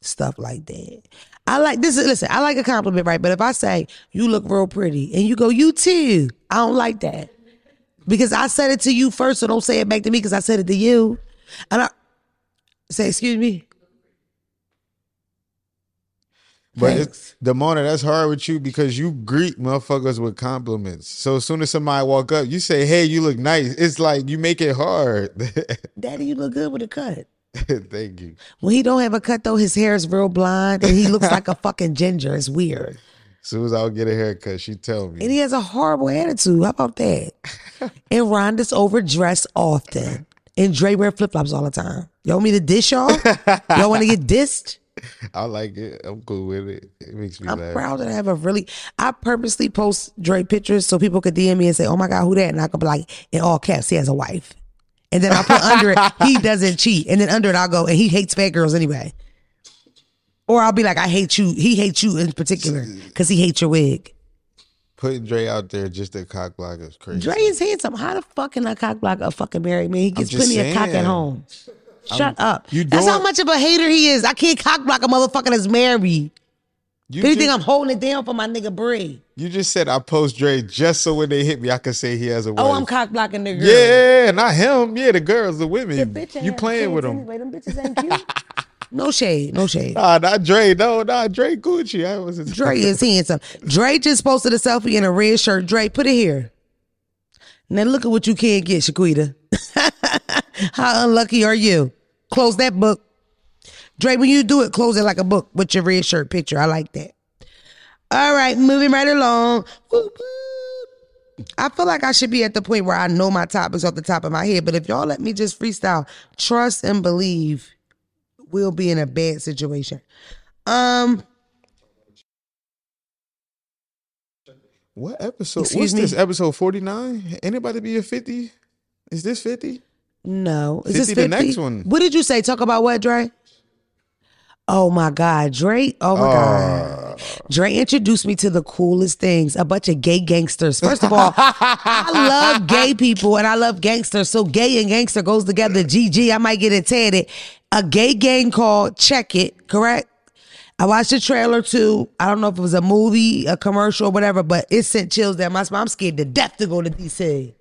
S1: stuff like that. I like this. Is listen, I like a compliment, right? But if I say you look real pretty and you go, you too, I don't like that because I said it to you first, so don't say it back to me because I said it to you. And I say, excuse me.
S2: But it's, the that's hard with you because you greet motherfuckers with compliments. So as soon as somebody walk up, you say, "Hey, you look nice." It's like you make it hard.
S1: Daddy, you look good with a cut.
S2: Thank you.
S1: When he don't have a cut though, his hair is real blonde and he looks like a fucking ginger. It's weird.
S2: As soon as I'll get a haircut, she tell me.
S1: And he has a horrible attitude. How about that? and Rhonda's overdressed often. And Dre wear flip flops all the time. Y'all want me to dish y'all? Y'all want to get dissed?
S2: I like it. I'm cool with it. It makes me
S1: I'm
S2: laugh.
S1: proud that I have a really. I purposely post Dre pictures so people could DM me and say, "Oh my god, who that?" And I could be like, in all caps, he has a wife. And then I put under it, he doesn't cheat. And then under it, I'll go, and he hates fat girls anyway. Or I'll be like, I hate you. He hates you in particular because he hates your wig.
S2: Putting Dre out there just a cock block is crazy.
S1: Dre is handsome. How the fuck can a cock block a fucking married man? He gets plenty of cock at home. Shut up.
S2: you
S1: That's how much of a hater he is. I can't cock block a motherfucker that's married.
S2: You
S1: If anything,
S2: just,
S1: I'm holding it down for my nigga Bree.
S2: you just said I post Dre just so when they hit me, I can say he has a wife.
S1: Oh, I'm cock blocking the girl.
S2: Yeah, not him. Yeah, the girls, the
S1: The
S2: women.
S1: ain't
S2: You playing with them?
S1: Anyway, them bitches ain't cute. no shade, no shade.
S2: Nah, not Dre. No, not Dre Gucci. I was
S1: Dre is handsome. Dre just posted a selfie in a red shirt. Dre, put it here. Now look at what you can't get, Shaquita. How unlucky are you? Close that book. Dre, when you do it, close it like a book with your red shirt picture. I like that. All right, moving right along. I feel like I should be at the point where I know my topics off the top of my head, but if y'all let me just freestyle, trust and believe, we'll be in a bad situation. Um,
S2: What episode?
S1: Excuse
S2: What's
S1: me?
S2: this? Episode 49? Anybody be a 50? Is this 50?
S1: No. Is
S2: 50
S1: this 50?
S2: the next one.
S1: What did you say? Talk about what, Dre? Oh my God, Dre. Oh my God. Uh. Dre introduced me to the coolest things. A bunch of gay gangsters. First of all, I love gay people and I love gangsters. So gay and gangster goes together. GG, I might get it tatted. A gay gang called Check It, correct? I watched the trailer too. I don't know if it was a movie, a commercial, or whatever, but it sent chills down my spine. I'm scared to death to go to DC.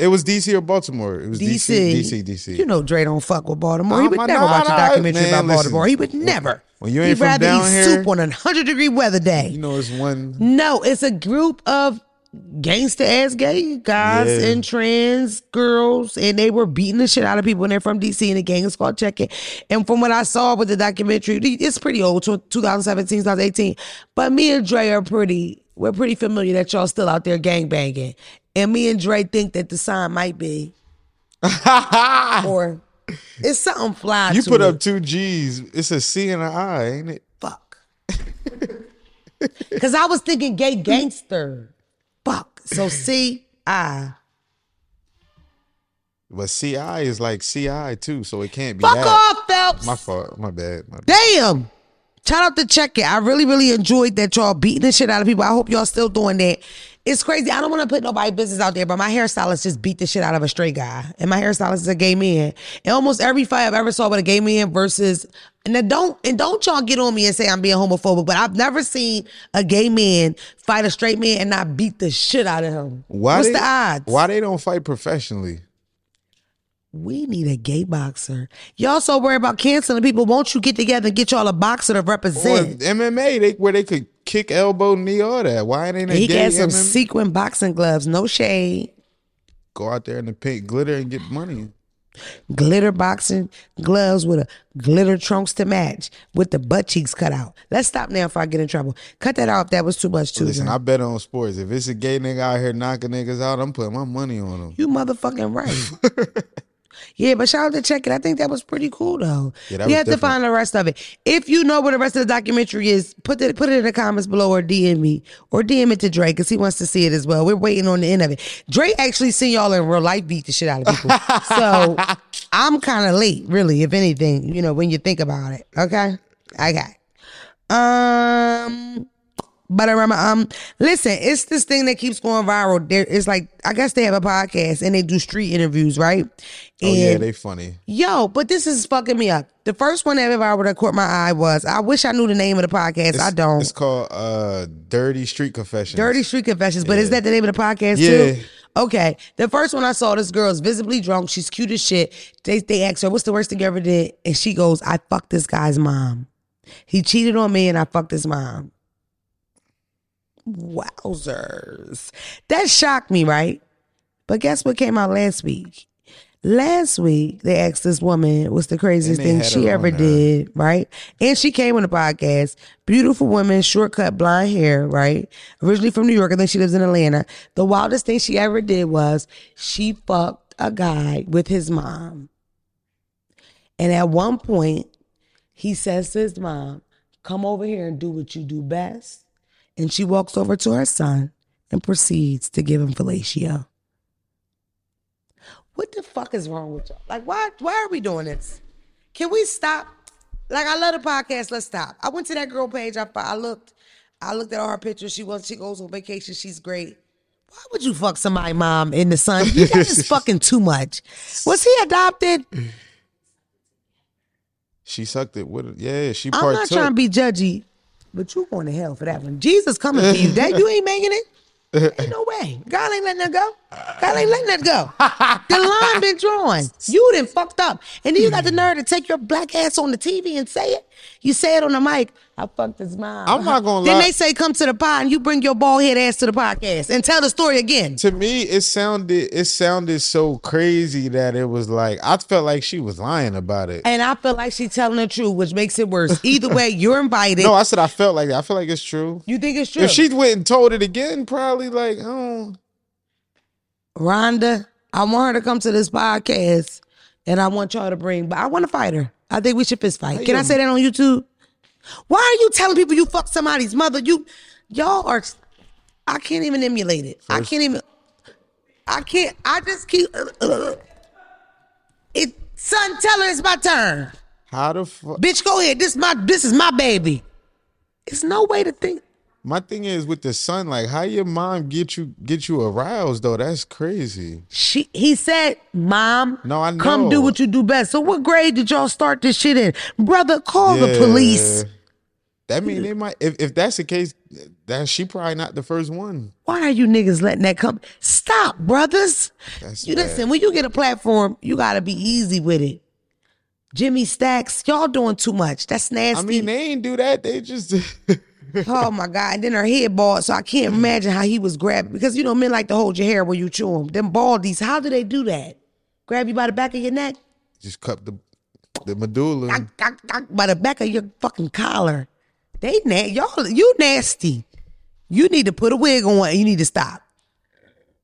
S2: It was DC or Baltimore. It was DC. DC, DC.
S1: You know Dre don't fuck with Baltimore. He would never
S2: nah,
S1: watch a documentary
S2: man,
S1: about
S2: listen.
S1: Baltimore. He would never.
S2: when you ain't
S1: He'd
S2: from
S1: rather
S2: down
S1: eat
S2: here-
S1: soup on a hundred degree weather day.
S2: You know, it's one.
S1: no, it's a group of gangster ass gay guys
S2: Yeah.
S1: and trans girls, and they were beating the shit out of people, and they're from DC, and the gang is called Check It. And from what I saw with the documentary, it's pretty old, tw- 2017, 2018. But me and Dre are pretty, we're pretty familiar that y'all still out there gang banging. And me and Dre think that the sign might be, or it's something fly.
S2: You put
S1: it.
S2: up two G's. It's a C and an I, ain't it?
S1: fuck. Cause I was thinking gay gangster. Fuck. So C I.
S2: But CI is like CI too, so it can't be
S1: Fuck
S2: that.
S1: off, Phelps.
S2: My fault. My bad. My bad.
S1: Damn. Shout out to Check It. I really, really enjoyed that y'all beating the shit out of people. I hope y'all still doing that. It's crazy. I don't want to put nobody business out there, but my hairstylist just beat the shit out of a straight guy. And my hairstylist is a gay man. And almost every fight I've ever saw with a gay man versus and then don't and don't y'all get on me and say I'm being homophobic, but I've never seen a gay man fight a straight man and not beat the shit out of him.
S2: Why
S1: What's
S2: they,
S1: the odds?
S2: Why they don't fight professionally?
S1: We need a gay boxer. Y'all so worried about canceling people. Won't you get together and get y'all a boxer to
S2: Or
S1: represent?
S2: MMA, they where they could kick, elbow, knee, all that. Why ain't a
S1: he got some
S2: MMA?
S1: sequin boxing gloves, no shade.
S2: Go out there in the pink glitter and get money.
S1: Glitter boxing gloves with a glitter trunks to match with the butt cheeks cut out. Let's stop now before I get in trouble. Cut that off. That was too much too.
S2: Listen. I bet on sports. If it's a gay nigga out here knocking niggas out, I'm putting my money on him.
S1: You motherfucking right. yeah, but shout out to check it. I think that was pretty cool though.
S2: Yeah, was
S1: have to find the rest of it. If you know where the rest of the documentary is, put it put it in the comments below or DM me or DM it to Drake because he wants to see it as well. We're waiting on the end of it. Drake actually seen y'all in real life beat the shit out of people. so I'm kind of late, really, if anything, you know, when you think about it. Okay? I Okay. Um but I remember, um, listen, it's this thing that keeps going viral. There, it's like I guess they have a podcast and they do street interviews, right?
S2: Oh yeah, they funny.
S1: Yo, but this is fucking me up. The first one that ever viral that caught my eye was I wish I knew the name of the podcast. I don't.
S2: It's called uh Dirty Street Confessions.
S1: Dirty Street Confessions, but is that the name of the podcast
S2: Yeah.
S1: too? Okay. The first one I saw, this girl is visibly drunk. She's cute as shit. They they asked her, "What's the worst thing you ever did?" And she goes, "I fucked this guy's mom. He cheated on me, and I fucked his mom." Wowzers! That shocked me, right? But guess what came out last week? Last week they asked this woman what's the craziest thing she ever did, right? And she came on the podcast. Beautiful woman, shortcut blonde hair, right? Originally from New York, and then she lives in Atlanta. The wildest thing she ever did was she fucked a guy with his mom. And at one point, he says to his mom, Come over here and do what you do best. And she walks over to her son and proceeds to give him fellatio. What the fuck is wrong with y'all? Like, why why are we doing this? Can we stop? Like, I love the podcast. Let's stop. I went to that girl page. I, I looked. I looked at all her pictures. She was. She goes on vacation. She's great. Why would you fuck somebody mom in the sun? You guys is fucking too much. Was he adopted?
S2: She sucked it with it. Yeah, she
S1: I'm
S2: part
S1: not trying to be judgy, but you going to hell for that one. Jesus coming for you. That you ain't making it. Ain't no way. God ain't letting that go. God ain't letting that go. The line been drawn. You done fucked up. And then you got the nerve to take your black ass on the TV and say it. You say it on the mic. I fucked his mom.
S2: I'm not gonna
S1: Then they say come to the pod and you bring your bald head ass to the podcast and tell the story again.
S2: to me, it sounded it sounded so crazy that it was like I felt like she was lying about it.
S1: And I felt like she's telling the truth, which makes it worse. Either way, you're invited.
S2: No, I said I felt like that. I feel like it's true.
S1: you think it's true?
S2: If she went and told it again, probably like, oh,
S1: Rhonda, I want her to come to this podcast and I want y'all to bring, but I want to fight her. I think we should fist fight. Can I say that on YouTube? Why are you telling people you fuck somebody's mother? You, y'all are, I can't even emulate it. I can't even, I can't, I just keep, it, son, tell her it's my turn.
S2: how the fuck?
S1: Bitch, go ahead. This my, this is my baby. It's no way to think.
S2: My thing is with the son, like how your mom get you get you aroused though. That's crazy.
S1: She he said, Mom,
S2: No, I
S1: come do what you do best. So what grade did y'all start this shit in? Brother, call the police.
S2: That mean they might. If if that's the case, that she probably not the first one.
S1: Why are you niggas letting that come? Stop, brothers.
S2: That's
S1: you
S2: bad.
S1: listen, when you get a platform, you gotta be easy with it. Jimmy Stacks, y'all doing too much. That's nasty.
S2: I mean, they ain't do that. They just.
S1: oh my God. And then her head bald, so I can't mm. imagine how he was grabbing because you know men like to hold your hair when you chew them. Them baldies, how do they do that? Grab you by the back of your neck?
S2: just cut the the medulla.
S1: By the back of your fucking collar. They na- y'all you nasty. You need to put a wig on you need to stop.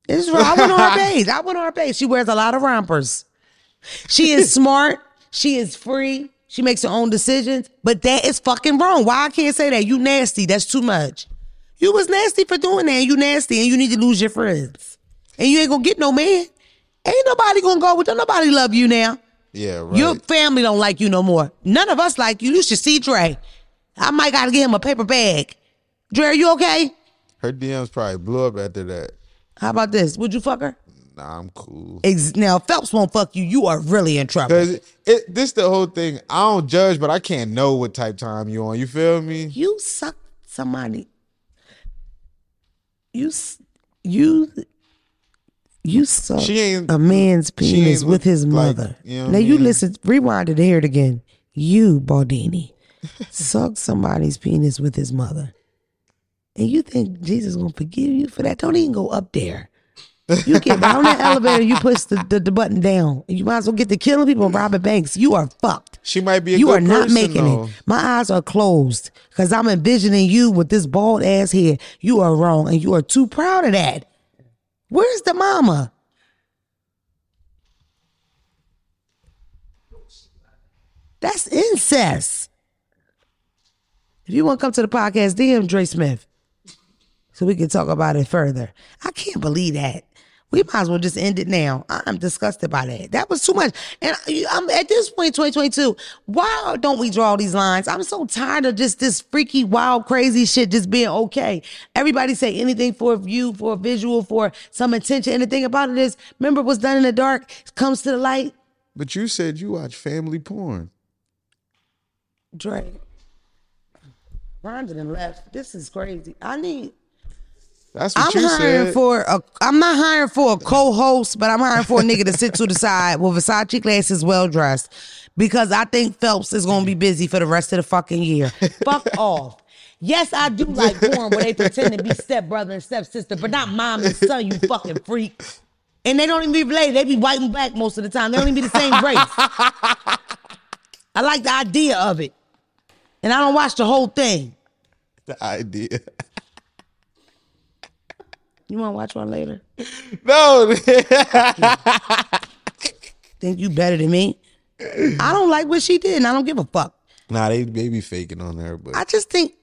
S1: It's right. I went on her page. I went on her page. She wears a lot of rompers. She is smart. She is free. She makes her own decisions. But that is fucking wrong. Why I can't say that? You nasty. That's too much. You was nasty for doing that. You nasty and you need to lose your friends. And you ain't gonna get no man. Ain't nobody gonna go with. Don't nobody love you now.
S2: Yeah, right.
S1: Your family don't like you no more. None of us like you. You should see Dre. I might gotta give him a paper bag. Dre, are you okay?
S2: Her DMs probably blew up after that.
S1: How about this? Would you fuck her?
S2: Nah, I'm cool.
S1: Ex- now, Phelps won't fuck you, you are really in trouble.
S2: Cause it, it, this the whole thing. I don't judge, but I can't know what type time you on. You feel me?
S1: You suck somebody. You you you suck
S2: She ain't-
S1: a man's penis with his
S2: like-
S1: mother.
S2: you know
S1: now you
S2: mean?
S1: listen, rewind it hear it again. You, Baldini, suck somebody's penis with his mother. And you think Jesus gonna forgive you for that? Don't even go up there. You get down that elevator, you push the, the, the button down. You might as well get to killing people and robbing banks. You are fucked.
S2: She might be a
S1: You are not
S2: person,
S1: making
S2: though.
S1: it. My eyes are closed because I'm envisioning you with this bald ass head. You are wrong, and you are too proud of that. Where's the mama? That's incest. If you want to come to the podcast, DM Dre Smith so we can talk about it further. I can't believe that. We might as well just end it now. I'm disgusted by that. That was too much. And I'm at this point, 2022. Why don't we draw these lines? I'm so tired of just this freaky, wild, crazy shit just being okay. Everybody say anything for a view, for a visual, for some attention. And the thing about it is, remember what's done in the dark comes to the light.
S2: But you said you watch family porn.
S1: Dre. Rhonda left. This is crazy. I need.
S2: That's what
S1: I'm
S2: you
S1: hiring
S2: said.
S1: for a. I'm not hiring for a co-host, but I'm hiring for a nigga to sit to the side with Versace glasses, well dressed, because I think Phelps is gonna be busy for the rest of the fucking year. Fuck off. Yes, I do like porn where they pretend to be stepbrother and stepsister, but not mom and son. You fucking freak. And they don't even be related. They be white and black most of the time. They don't even be the same race. I like the idea of it, and I don't watch the whole thing.
S2: the idea.
S1: You want to watch one later?
S2: no,
S1: Think you better than me? I don't like what she did, and I don't give a fuck.
S2: nah, they they be faking on her, but
S1: I just think,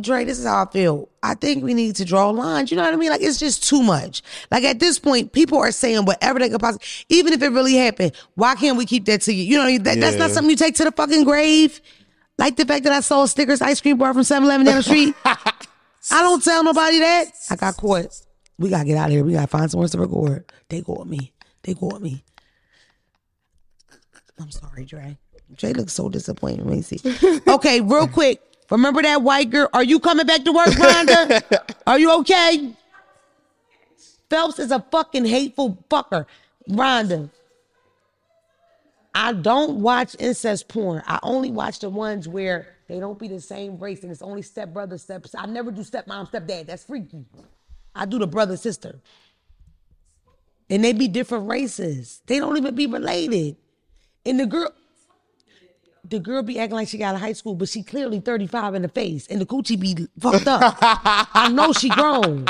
S1: Dre, this is how I feel. I think we need to draw lines. You know what I mean? Like it's just too much. Like at this point, people are saying whatever they could possibly, even if it really happened. Why can't we keep that to you? You know, that, that's not something you take to the fucking grave. Like the fact that I saw a Snickers ice cream bar from 7-Eleven down the street. I don't tell nobody that. I got caught. We gotta get out of here. We gotta find somewhere to record. They caught me. They caught me. I'm sorry, Dre. Dre looks so disappointed. Let me see. Okay, real quick. Remember that white girl? Are you coming back to work, Rhonda? Are you okay? Phelps is a fucking hateful fucker. Rhonda. I don't watch incest porn. I only watch the ones where they don't be the same race and it's only stepbrother, step. I never do stepmom, stepdad. That's freaky. I do the brother, sister. And they be different races. They don't even be related. And the girl, the girl be acting like she got a high school, but she clearly 35 in the face. And the coochie be fucked up. I know she grown.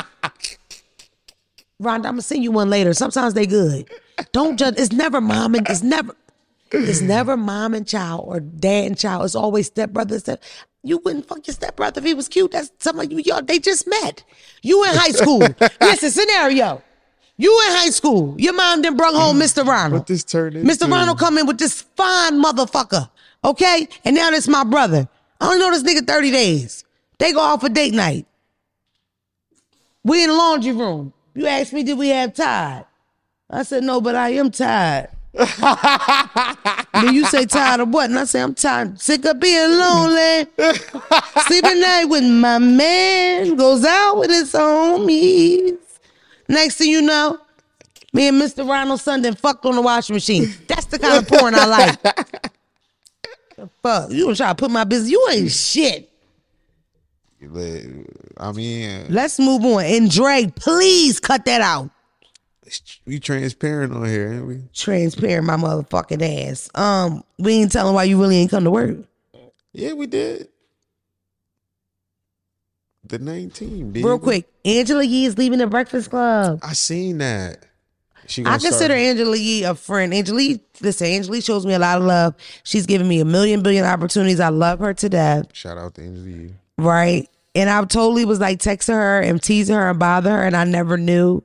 S1: Rhonda, I'm gonna send you one later. Sometimes they good. Don't judge. It's never mom and it's never it's never mom and child or dad and child. It's always stepbrother. Step. You wouldn't fuck your stepbrother if he was cute. That's something you y'all they just met. You in high school. Listen, scenario. You in high school. Your mom then brought home mm. Mr. Ronald.
S2: what this turned
S1: Mr. Ronald come in with this fine motherfucker. Okay? And now this my brother. I only know this nigga 30 days. They go out for date night. We in the laundry room. You asked me, did we have tired? I said, no, but I am tired. Then you say tired of what? And I say, I'm tired, sick of being lonely. Sleeping night with my man, goes out with his homies. Next thing you know, me and Mr. Ronald Sunday fucked on the washing machine. That's the kind of porn I like. Fuck, you gonna try to put my business? You ain't shit.
S2: I mean,
S1: Let's move on. And Dre, please cut that out.
S2: We transparent on here, ain't we?
S1: Transparent my motherfucking ass. Um, we ain't telling why you really ain't come to work.
S2: Yeah, we did. The 19, baby.
S1: Real quick, Angela Yee is leaving the Breakfast Club.
S2: I seen that. She
S1: I
S2: gonna start-
S1: consider Angela Yee a friend. Angela Yee, listen, Angela Yee shows me a lot of love. She's given me a million billion opportunities. I love her to death.
S2: Shout out to Angela Yee.
S1: right? And I totally was like texting her and teasing her and bother her, and I never knew.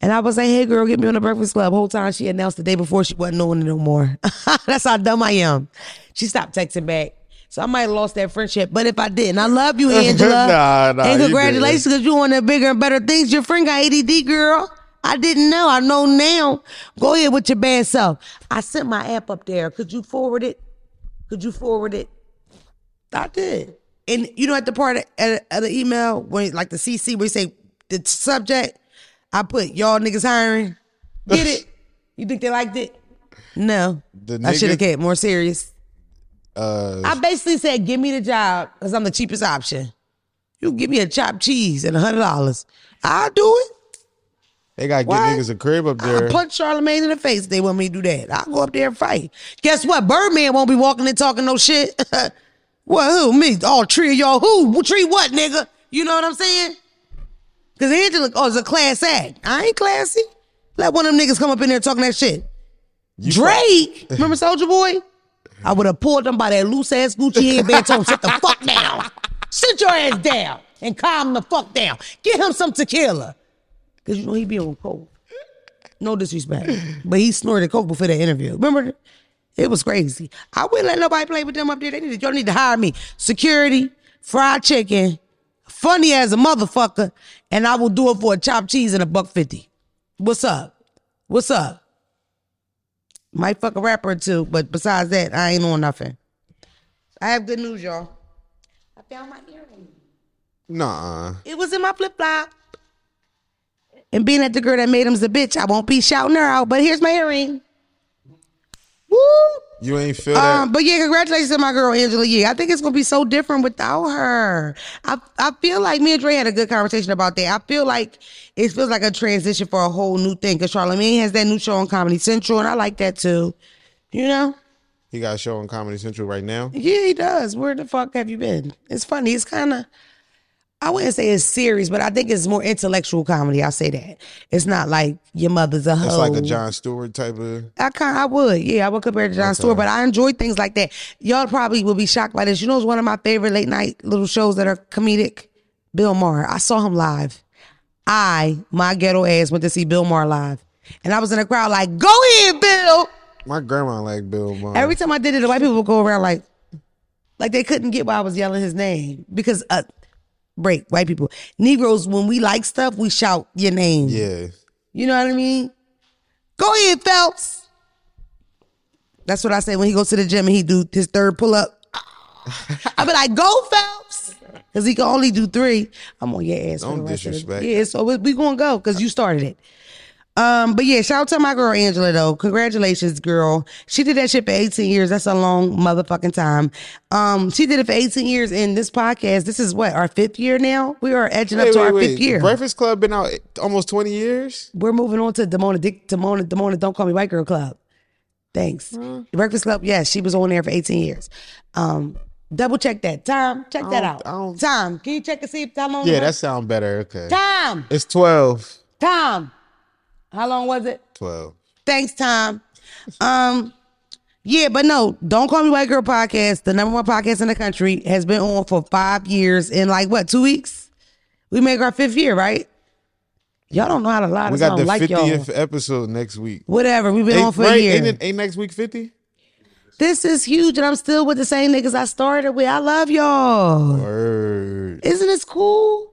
S1: And I was like, hey girl, get me on the Breakfast Club. Whole time she announced the day before she wasn't doing it no more. That's how dumb I am. She stopped texting back. So I might have lost that friendship. But if I didn't, I love you, Angela.
S2: Nah, nah,
S1: and congratulations because you on the bigger and better things. Your friend got ADD, girl. I didn't know. I know now. Go ahead with your bad self. I sent my app up there. Could you forward it? Could you forward it? I did. And you know, at the part of, at, at the email when like the CC where you say the subject, I put y'all niggas hiring. Get it? you think they liked it? No.
S2: The
S1: I should have kept more serious.
S2: Uh,
S1: I basically said, give me the job because I'm the cheapest option. You give me a chopped cheese and a hundred dollars. I'll do it.
S2: they gotta get
S1: What?
S2: niggas a crib up there.
S1: I'll punch Charlamagne in the face if they want me to do that. I'll go up there and fight. Guess what? Birdman won't be walking and talking no shit. what, who? Me? All three of y'all. Who? Tree what, nigga? You know what I'm saying? Because Angela, oh, it's a class act. I ain't classy. Let one of them niggas come up in there talking that shit.
S2: You
S1: Drake, remember Soulja Boy? I would have pulled them by that loose ass Gucci headband, told him, sit the fuck down. Sit your ass down and calm the fuck down. Get him some tequila. Because you know he be on coke. No disrespect. But he snorted coke before that interview. Remember? It was crazy. I wouldn't let nobody play with them up there. They need to, y'all need to hire me. Security, fried chicken, funny as a motherfucker, and I will do it for a chopped cheese and a buck fifty. What's up? What's up? Might fuck a rapper or two, but besides that, I ain't on nothing. I have good news, y'all. I found my earring.
S2: Nah.
S1: It was in my flip flop. And being that the girl that made him's a bitch, I won't be shouting her out. But here's my earring. Woo!
S2: You ain't feel that.
S1: Um, but yeah, congratulations to my girl Angela Yee. I think it's gonna be so different without her. I I feel like me and Dre had a good conversation about that. I feel like it feels like a transition for a whole new thing. Cause Charlamagne has that new show on Comedy Central, and I like that too. You know?
S2: he got a show on Comedy Central right now.
S1: Yeah, he does. Where the fuck have you been? It's funny. It's kind of, I wouldn't say it's serious, but I think it's more intellectual comedy. I'll say that. It's not like your mother's a hoe.
S2: It's like a Jon Stewart type of.
S1: I kind I would, yeah, I would compare it to Jon Stewart, but I enjoy things like that. Y'all probably will be shocked by this. You know, it's one of my favorite late night little shows that are comedic. Bill Maher. I saw him live. I, my ghetto ass, went to see Bill Maher live, and I was in the crowd like, "Go ahead, Bill."
S2: My grandma like Bill Maher.
S1: Every time I did it, the white people would go around like, like they couldn't get why I was yelling his name because uh, break white people, Negroes when we like stuff, we shout your name.
S2: yeah.
S1: You know what I mean? Go ahead, Phelps. That's what I say when he goes to the gym and he do his third pull up. I be like, go Phelps, because he can only do three. I'm on your ass.
S2: Don't
S1: the rest of the-
S2: disrespect.
S1: Yeah, so we, we gonna go because you started it. Um, but yeah, shout out to my girl Angela though. Congratulations, girl. She did that shit for 18 years. That's a long motherfucking time. Um, she did it for 18 years in this podcast. This is what, our fifth year now? We are edging up to
S2: wait,
S1: our
S2: wait.
S1: fifth year.
S2: Breakfast Club been out almost 20 years?
S1: We're moving on to Demona Dick Demona Demona Don't Call Me White Girl Club. Thanks. The Breakfast Club, yes, she was on there for 18 years. Um, double check that. Tom, check that out. Tom, can you check and see if how long?
S2: Yeah, that
S1: was?
S2: sound better. Okay.
S1: Tom.
S2: It's 12.
S1: Tom. How long was it?
S2: 12.
S1: Thanks, Tom. Um, yeah, but no, don't call me white girl podcast. The number one podcast in the country has been on for five years in like what two weeks? We make our fifth year, right? Y'all don't know how to lie.
S2: We got the
S1: like
S2: 50th
S1: y'all.
S2: episode next week.
S1: Whatever. We've been on
S2: Ain't,
S1: for a
S2: right?
S1: year.
S2: Ain't, it, ain't next week 50?
S1: This is huge, and I'm still with the same niggas I started with. I love y'all.
S2: Word.
S1: Isn't this cool?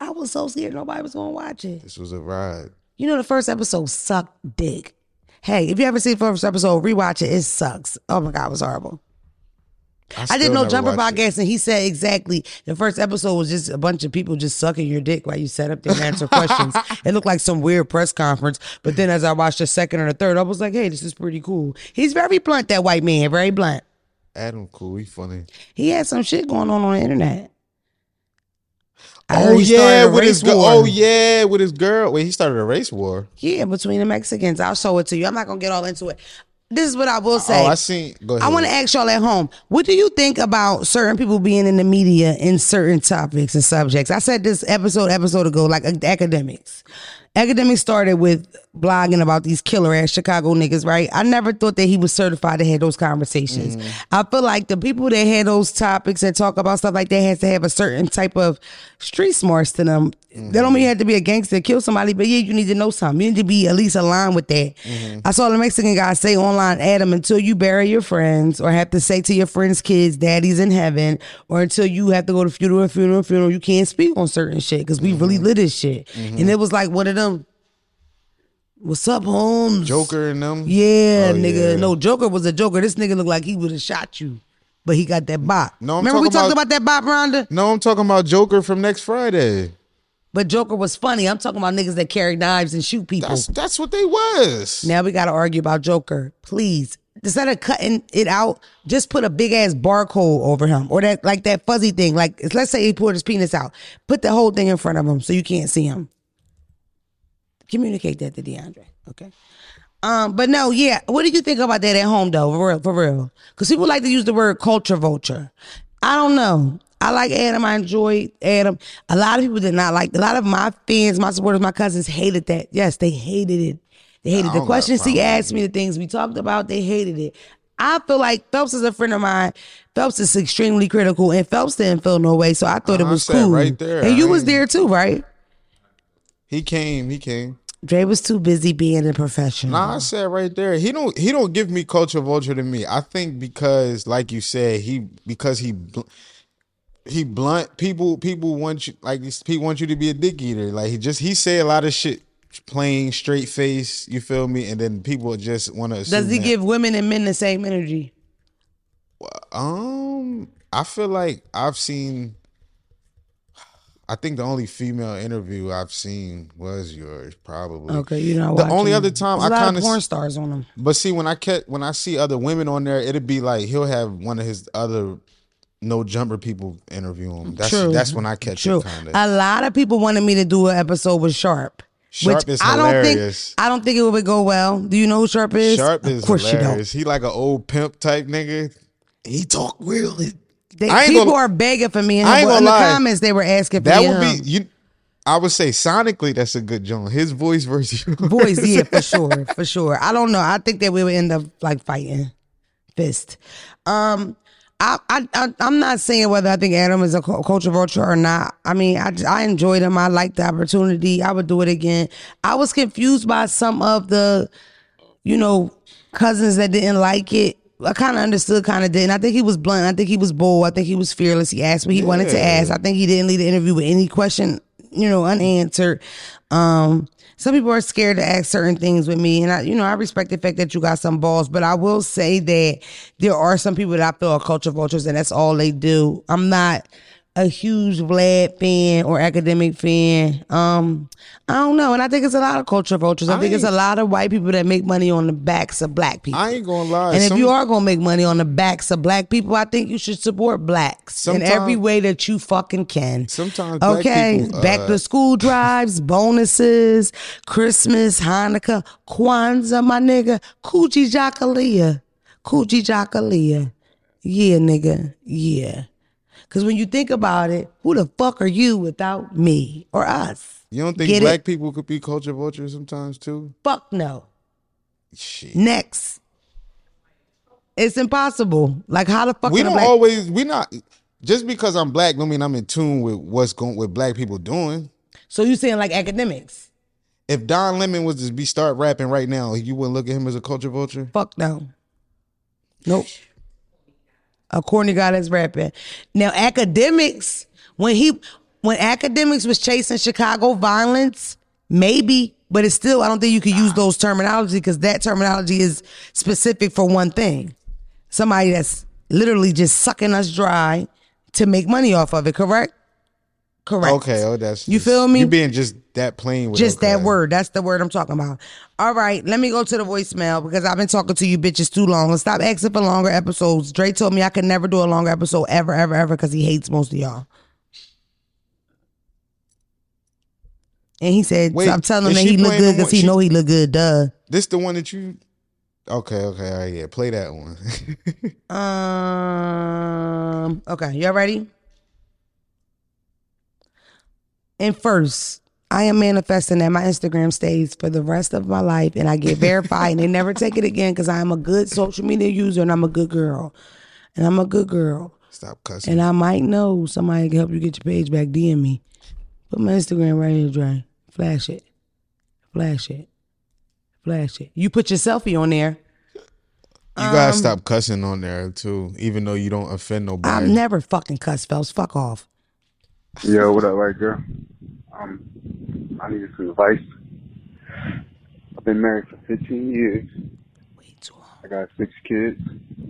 S1: I was so scared nobody was gonna watch it.
S2: This was a ride.
S1: You know, the first episode sucked dick. Hey, if you ever see the first episode, rewatch it. It sucks. Oh my god, it was horrible. I
S2: still
S1: didn't know Jumper
S2: watched it.
S1: podcast, and he said exactly the first episode was just a bunch of people just sucking your dick while you sat up there and answer questions. It looked like some weird press conference. But then as I watched the second or the third, I was like, hey, this is pretty cool. He's very blunt, that white man, very blunt.
S2: Adam cool. He funny.
S1: He had some shit going on on the internet. I
S2: Oh
S1: started
S2: yeah, with his
S1: race
S2: girl.
S1: war.
S2: Oh yeah, with his girl. Wait, he started a race war.
S1: Yeah, between the Mexicans. I'll show it to you. I'm not gonna get all into it. This is what I will say.
S2: Oh, I seen. Go ahead.
S1: I want to ask y'all at home, what do you think about certain people being in the media in certain topics and subjects? I said this episode episode ago, like uh, Akademiks. Academic started with blogging about these killer ass Chicago niggas, right? I never thought that he was certified to have those conversations. Mm-hmm. I feel like the people that had those topics and talk about stuff like that has to have a certain type of street smarts to them. That don't mm-hmm. mean you have to be a gangster to kill somebody, but yeah, you need to know something. You need to be at least aligned with that. Mm-hmm. I saw the Mexican guy say online, Adam, until you bury your friends or have to say to your friends' kids, daddy's in heaven, or until you have to go to funeral, funeral, funeral, you can't speak on certain shit because we really lit this shit. And it was like one of them, what's up, Holmes?
S2: Joker and them.
S1: Yeah,
S2: Oh,
S1: nigga.
S2: yeah.
S1: No, Joker was a Joker. This nigga looked like he would have shot you, but he got that bop.
S2: No, I'm
S1: Remember we
S2: talking
S1: talked
S2: about-
S1: about that bop, Rhonda?
S2: No, I'm talking about Joker from next Friday.
S1: But Joker was funny. I'm talking about niggas that carry knives and shoot people.
S2: That's that's what they was.
S1: Now we got to argue about Joker. Please, instead of cutting it out, just put a big ass barcode over him or that like that fuzzy thing. Like let's say he pulled his penis out, put the whole thing in front of him so you can't see him. Communicate that to DeAndre, okay? Um, but no, yeah. What do you think about that at home though? For real, for real, because people like to use the word culture vulture. I don't know. I like Adam. I enjoy Adam. A lot of people did not like. A lot of my fans, my supporters, my cousins hated that. Yes, they hated it. They hated the
S2: don't got a
S1: questions he asked me, the things we talked about. They hated it. I feel like Phelps is a friend of mine. Phelps is extremely critical, and Phelps didn't feel no way, so I thought it
S2: I
S1: was cool.
S2: right there.
S1: And you was there too, right?
S2: He came. He came.
S1: Dre was too busy being a professional.
S2: Nah, I said right there. He don't. He don't give me culture vulture to me. I think because, like you said, he because he he blunt people. People want you like these people want you to be a dick eater. Like he just he say a lot of shit plain straight face. You feel me? And then people just want to.
S1: Does he give women and men the same energy?
S2: Um, I feel like I've seen. I think the only female interview I've seen was yours, probably.
S1: Okay, you know
S2: The only other time
S1: There's
S2: I kind
S1: of porn stars on them.
S2: But see, when I kept when I see other women on there, it'd be like he'll have one of his other no jumper people interview him. That's
S1: True.
S2: that's when I catch
S1: True.
S2: it kind of.
S1: A lot of people wanted me to do an episode with Sharp.
S2: Sharp
S1: which
S2: is
S1: I don't
S2: hilarious.
S1: think I don't think it would go well. Do you know who Sharp is?
S2: Sharp is
S1: of course you don't.
S2: hilarious. He like an old pimp type nigga. He talk real.
S1: They, people
S2: gonna-
S1: are begging for me. And
S2: I ain't
S1: in
S2: gonna
S1: the
S2: lie.
S1: comments, they were asking for
S2: That would
S1: him.
S2: be you. I would say sonically, that's a good joint. His voice versus yours.
S1: Voice, yeah, for sure, for sure. I don't know. I think that we would end up like fighting, fist. Um, I, I, I I'm not saying whether I think Adam is a cu- culture vulture or not. I mean, I, I enjoyed him. I liked the opportunity. I would do it again. I was confused by some of the, you know, cousins that didn't like it. I kind of understood, kind of didn't. I think he was blunt. I think he was bold. I think he was fearless. He asked what he wanted to ask. I think he didn't leave the interview with any question, you know, unanswered. Um, some people are scared to ask certain things with me, and I, you know, I respect the fact that you got some balls, but I will say that there are some people that I feel are culture vultures, and that's all they do. I'm not a huge Vlad fan or academic fan. Um, I don't know, and I think it's a lot of culture vultures. I,
S2: I
S1: think it's a lot of white people that make money on the backs of black people.
S2: I ain't gonna lie.
S1: And if
S2: some-
S1: you are gonna make money on the backs of black people, I think you should support blacks in every way that you fucking can.
S2: Sometimes black
S1: okay,
S2: people, uh,
S1: back to school drives, bonuses, Christmas, Hanukkah, Kwanzaa, my nigga, Coochie Jakalia, Coochie Jakalia, yeah, nigga, yeah. Cause when you think about it, who the fuck are you without me or us?
S2: you don't think
S1: Get
S2: black
S1: it?
S2: people could be culture vultures sometimes too?
S1: Fuck no.
S2: Shit.
S1: Next. It's impossible. Like how the fuck
S2: we don't
S1: black
S2: always we not just because I'm black don't mean I'm in tune with what's going with black people doing.
S1: So you saying like Akademiks?
S2: If Don Lemon was to be start rapping right now, you wouldn't look at him as a culture vulture.
S1: Fuck no. Nope. A corny guy that's rapping. Now Akademiks, when he when Akademiks was chasing Chicago violence, maybe, but it's still I don't think you could use those terminology because that terminology is specific for one thing. Somebody that's literally just sucking us dry to make money off of it, correct? Correct.
S2: Okay, oh that's
S1: You
S2: just-
S1: feel me?
S2: You being just that plain with
S1: Just that word. That's the word I'm talking about. All right, let me go to the voicemail because I've been talking to you bitches too long. And stop asking for longer episodes. Dre told me I could never do a longer episode ever, ever, ever because he hates most of y'all. And he said,
S2: Wait,
S1: so I'm telling him that he look good because he
S2: she-
S1: know he look good. Duh.
S2: This the one that you Okay, okay, all right, yeah. Play that one.
S1: Um. Okay, y'all ready? And first, I am manifesting that my Instagram stays for the rest of my life and I get verified and they never take it again because I am a good social media user and I'm a good girl. And I'm a good girl.
S2: Stop cussing.
S1: And I might know somebody can help you get your page back. DM me. Put my Instagram right here, Dre. Flash it. Flash it. Flash it. You put your selfie on there.
S2: you gotta um, stop cussing on there too, even though you don't offend nobody.
S1: I've never fucking cuss, fellas. Fuck off.
S3: Yo, what up, right girl? Um, I need some advice. I've been married for 15 years.
S1: Way too long.
S3: I got six kids.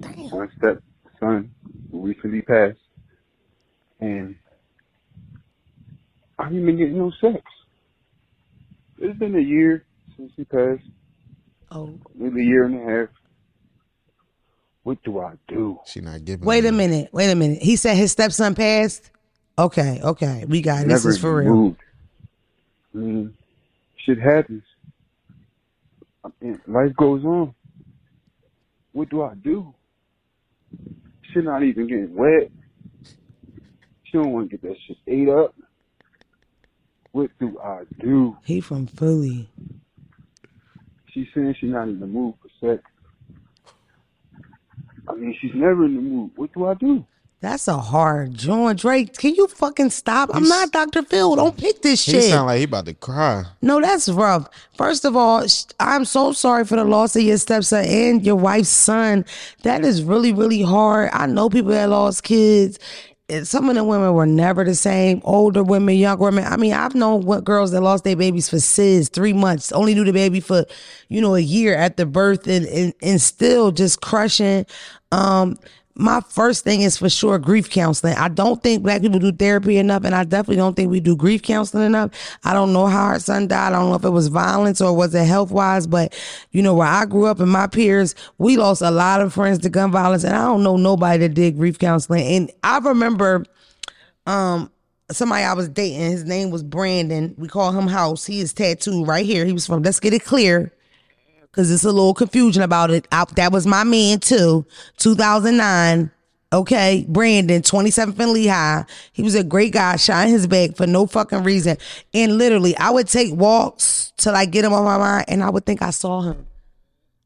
S1: Damn.
S3: One stepson who recently passed. And I haven't been getting no sex. It's been a year since he passed,
S1: Oh.
S3: maybe a year and a half. What do I do?
S2: she not giving.
S1: Wait
S2: me-
S1: a minute. Wait a minute. He said his stepson passed. Okay, okay. We got it. This is for real.
S3: moved. Mean, shit happens. I mean, life goes on. What do I do? Shit not even getting wet. She don't want to get that shit ate up. What do I do?
S1: He from Philly.
S3: She's saying she's not in the mood for sex. I mean, she's never in the mood. What do I do?
S1: That's a hard joint. Drake, can you fucking stop? I'm not Dr. Phil. Don't pick this shit.
S2: He sound like he about to cry.
S1: No, that's rough. First of all, I'm so sorry for the loss of your stepson and your wife's son. That is really, really hard. I know people that lost kids. And some of the women were never the same. Older women, younger women. I mean, I've known what girls that lost their babies for sis, three months, only knew the baby for, you know, a year at the birth and, and, and still just crushing. Um, my first thing is for sure grief counseling. I don't think black people do therapy enough, and I definitely don't think we do grief counseling enough. I don't know how her son died. I don't know if it was violence or was it health wise, but you know, where I grew up and my peers, we lost a lot of friends to gun violence, and I don't know nobody that did grief counseling. And I remember um somebody I was dating, his name was Brandon. We call him House. He is tattooed right here. He was from, let's get it clear because it's a little confusion about it. I, that was my man too, 2009. Okay, Brandon, 27th and Lehigh. He was a great guy, shot in his back for no fucking reason. And literally, I would take walks till I get him on my mind, and I would think I saw him.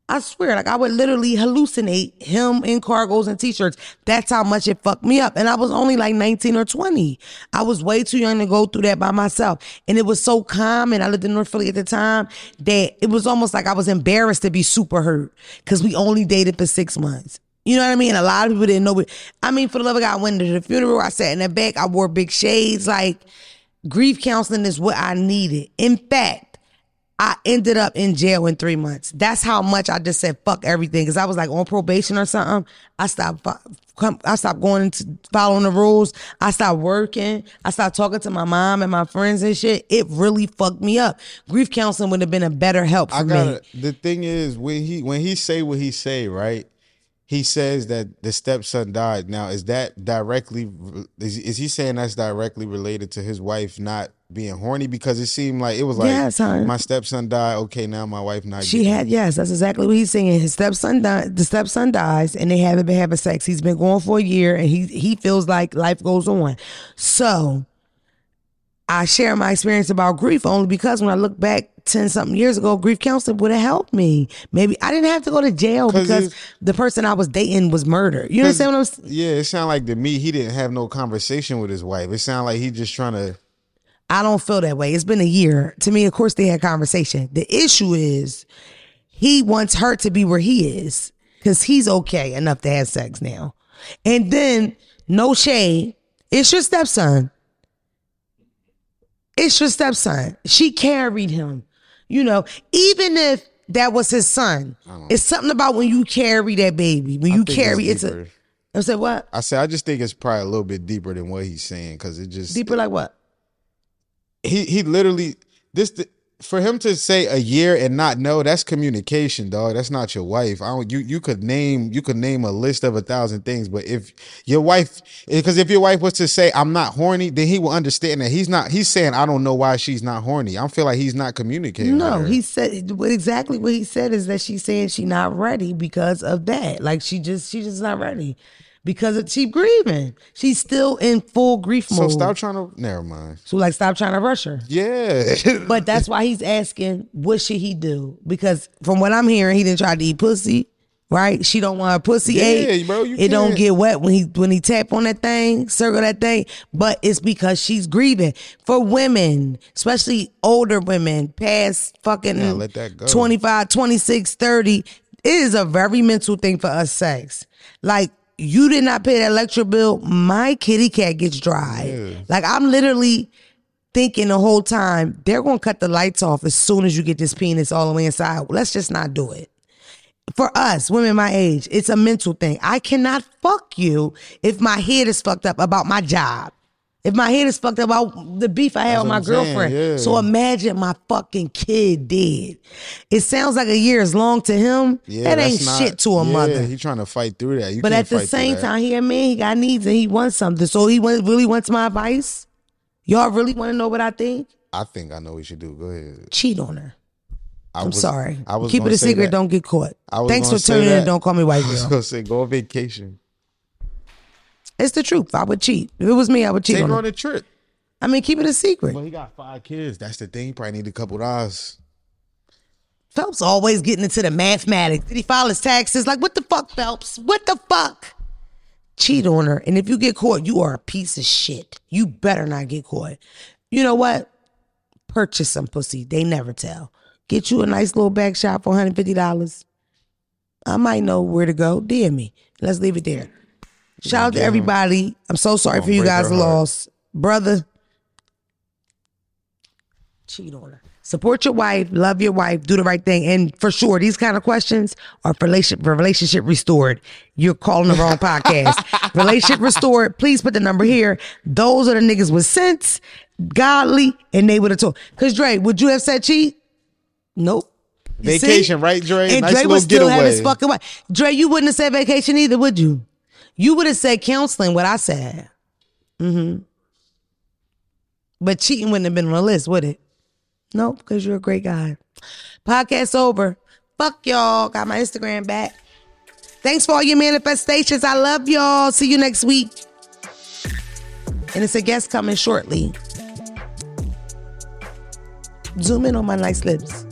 S1: I swear, like I would literally hallucinate him in cargos and t-shirts. That's how much it fucked me up. And I was only like 19 or 20. I was way too young to go through that by myself. And it was so common. I lived in North Philly at the time that it was almost like I was embarrassed to be super hurt because we only dated for six months. You know what I mean? A lot of people didn't know. I mean, for the love of God, I went to the funeral. I sat in the back. I wore big shades. Like grief counseling is what I needed. In fact, I ended up in jail in three months. That's how much I just said fuck everything because I was like on probation or something. I stopped. I stopped going into following the rules. I stopped working. I stopped talking to my mom and my friends and shit. It really fucked me up. Grief counseling would have been a better help for
S2: I gotta. The thing is, when he when he say what he say, right? He says that the stepson died. Now, is that directly? Is, is he saying that's directly related to his wife not being horny? Because it seemed like it was like
S1: Yes,
S2: my stepson died. Okay, now my wife not.
S1: She had yes, that's exactly what he's saying. His stepson died. The stepson dies, and they haven't been having sex. He's been going for a year, and he he feels like life goes on. So, I share my experience about grief only because when I look back ten something years ago, grief counseling would have helped me. Maybe I didn't have to go to jail because the person I was dating was murdered. You understand what I'm? saying?
S2: Yeah, it sounded like to me he didn't have no conversation with his wife. It sounded like he just trying to.
S1: I don't feel that way. It's been a year. To me, of course, they had conversation. The issue is he wants her to be where he is because he's okay enough to have sex now. And then, no shade, it's your stepson. It's your stepson. She carried him. You know, even if that was his son, it's something about when you carry that baby. When
S2: I
S1: you carry,
S2: it's
S1: it's a. I said what?
S2: I said I just think it's probably a little bit deeper than what he's saying because it just
S1: Deeper like what?
S2: He he literally this for him to say a year and not know that's communication dog that's not your wife i don't you you could name you could name a list of a thousand things but if your wife because if your wife was to say i'm not horny then he will understand that he's not he's saying i don't know why she's not horny i feel like he's not communicating
S1: No, he said what exactly what he said is that she's saying she's not ready because of that. Like she just she just not ready. Because of, she grieving. She's still in full grief mode.
S2: So stop trying to. Never mind.
S1: so like, stop trying to rush her.
S2: Yeah.
S1: But that's why he's asking, what should he do? Because from what I'm hearing, he didn't try to eat pussy. Right? She don't want her pussy
S2: Yeah,
S1: ate.
S2: bro, you
S1: it don't
S2: can't-
S1: get wet when he when he tap on that thing, circle that thing. But it's because she's grieving. For women, especially older women, past fucking
S2: Yeah, let that go.
S1: 25, 26, 30, it is a very mental thing for us sex. Like you did not pay that electric bill, my kitty cat gets dry. Like I'm literally thinking the whole time they're gonna cut the lights off as soon as you get this penis all the way inside. Let's just not do it. For us, women my age, it's a mental thing. I cannot fuck you if my head is fucked up about my job. If my head is fucked up about the beef I had
S2: That's
S1: with my
S2: saying,
S1: girlfriend.
S2: yeah.
S1: So imagine my fucking kid dead. It sounds like a year is long to him.
S2: Yeah,
S1: that ain't
S2: not-
S1: shit to a
S2: yeah,
S1: mother.
S2: He trying to fight through that. You
S1: But at the same time, he a man, he got needs and he wants something. So he want, really wants my advice. Y'all really want to know what I think?
S2: I think I know what you should do. Go ahead.
S1: Cheat on her.
S2: I
S1: I'm
S2: was-
S1: sorry.
S2: I was
S1: Keep it a secret.
S2: that.
S1: Don't get caught.
S2: I
S1: Thanks for tuning in. Don't call me white
S2: I was
S1: girl.
S2: gonna say go on vacation.
S1: It's the truth. I would cheat. If it was me, I would cheat
S2: Take
S1: on
S2: her
S1: her.
S2: on a trip.
S1: I mean, keep it a secret.
S2: Well, he got five kids. That's the thing. He probably need a couple dollars.
S1: Phelps always getting into the mathematics. Did he file his taxes? Like, what the fuck, Phelps? What the fuck? Cheat on her. And if you get caught, you are a piece of shit. You better not get caught. You know what? Purchase some pussy. They never tell. Get you a nice little back shot for $150. I might know where to go. DM me. Let's leave it there. Shout out to everybody. I'm so sorry for you guys'
S2: her heart.
S1: loss. Brother, cheat on her. Support your wife, love your wife, do the right thing. And for sure, these kind of questions are for relationship, for relationship restored. You're calling the wrong podcast. relationship restored, please put the number here. Those are the niggas with sense, godly, and they would have told. Because Dre, would you have said cheat? Nope. You see?
S2: Vacation, right, Dre?
S1: And
S2: nice
S1: Dre
S2: little
S1: would still have his fucking wife. Dre, you wouldn't have said vacation either, would you? You would have said counseling, what I said. Mm-hmm. But cheating wouldn't have been on the list, would it? Nope, because you're a great guy. Podcast over. Fuck y'all. Got my Instagram back. Thanks for all your manifestations. I love y'all. See you next week. And it's a guest coming shortly. Zoom in on my nice lips.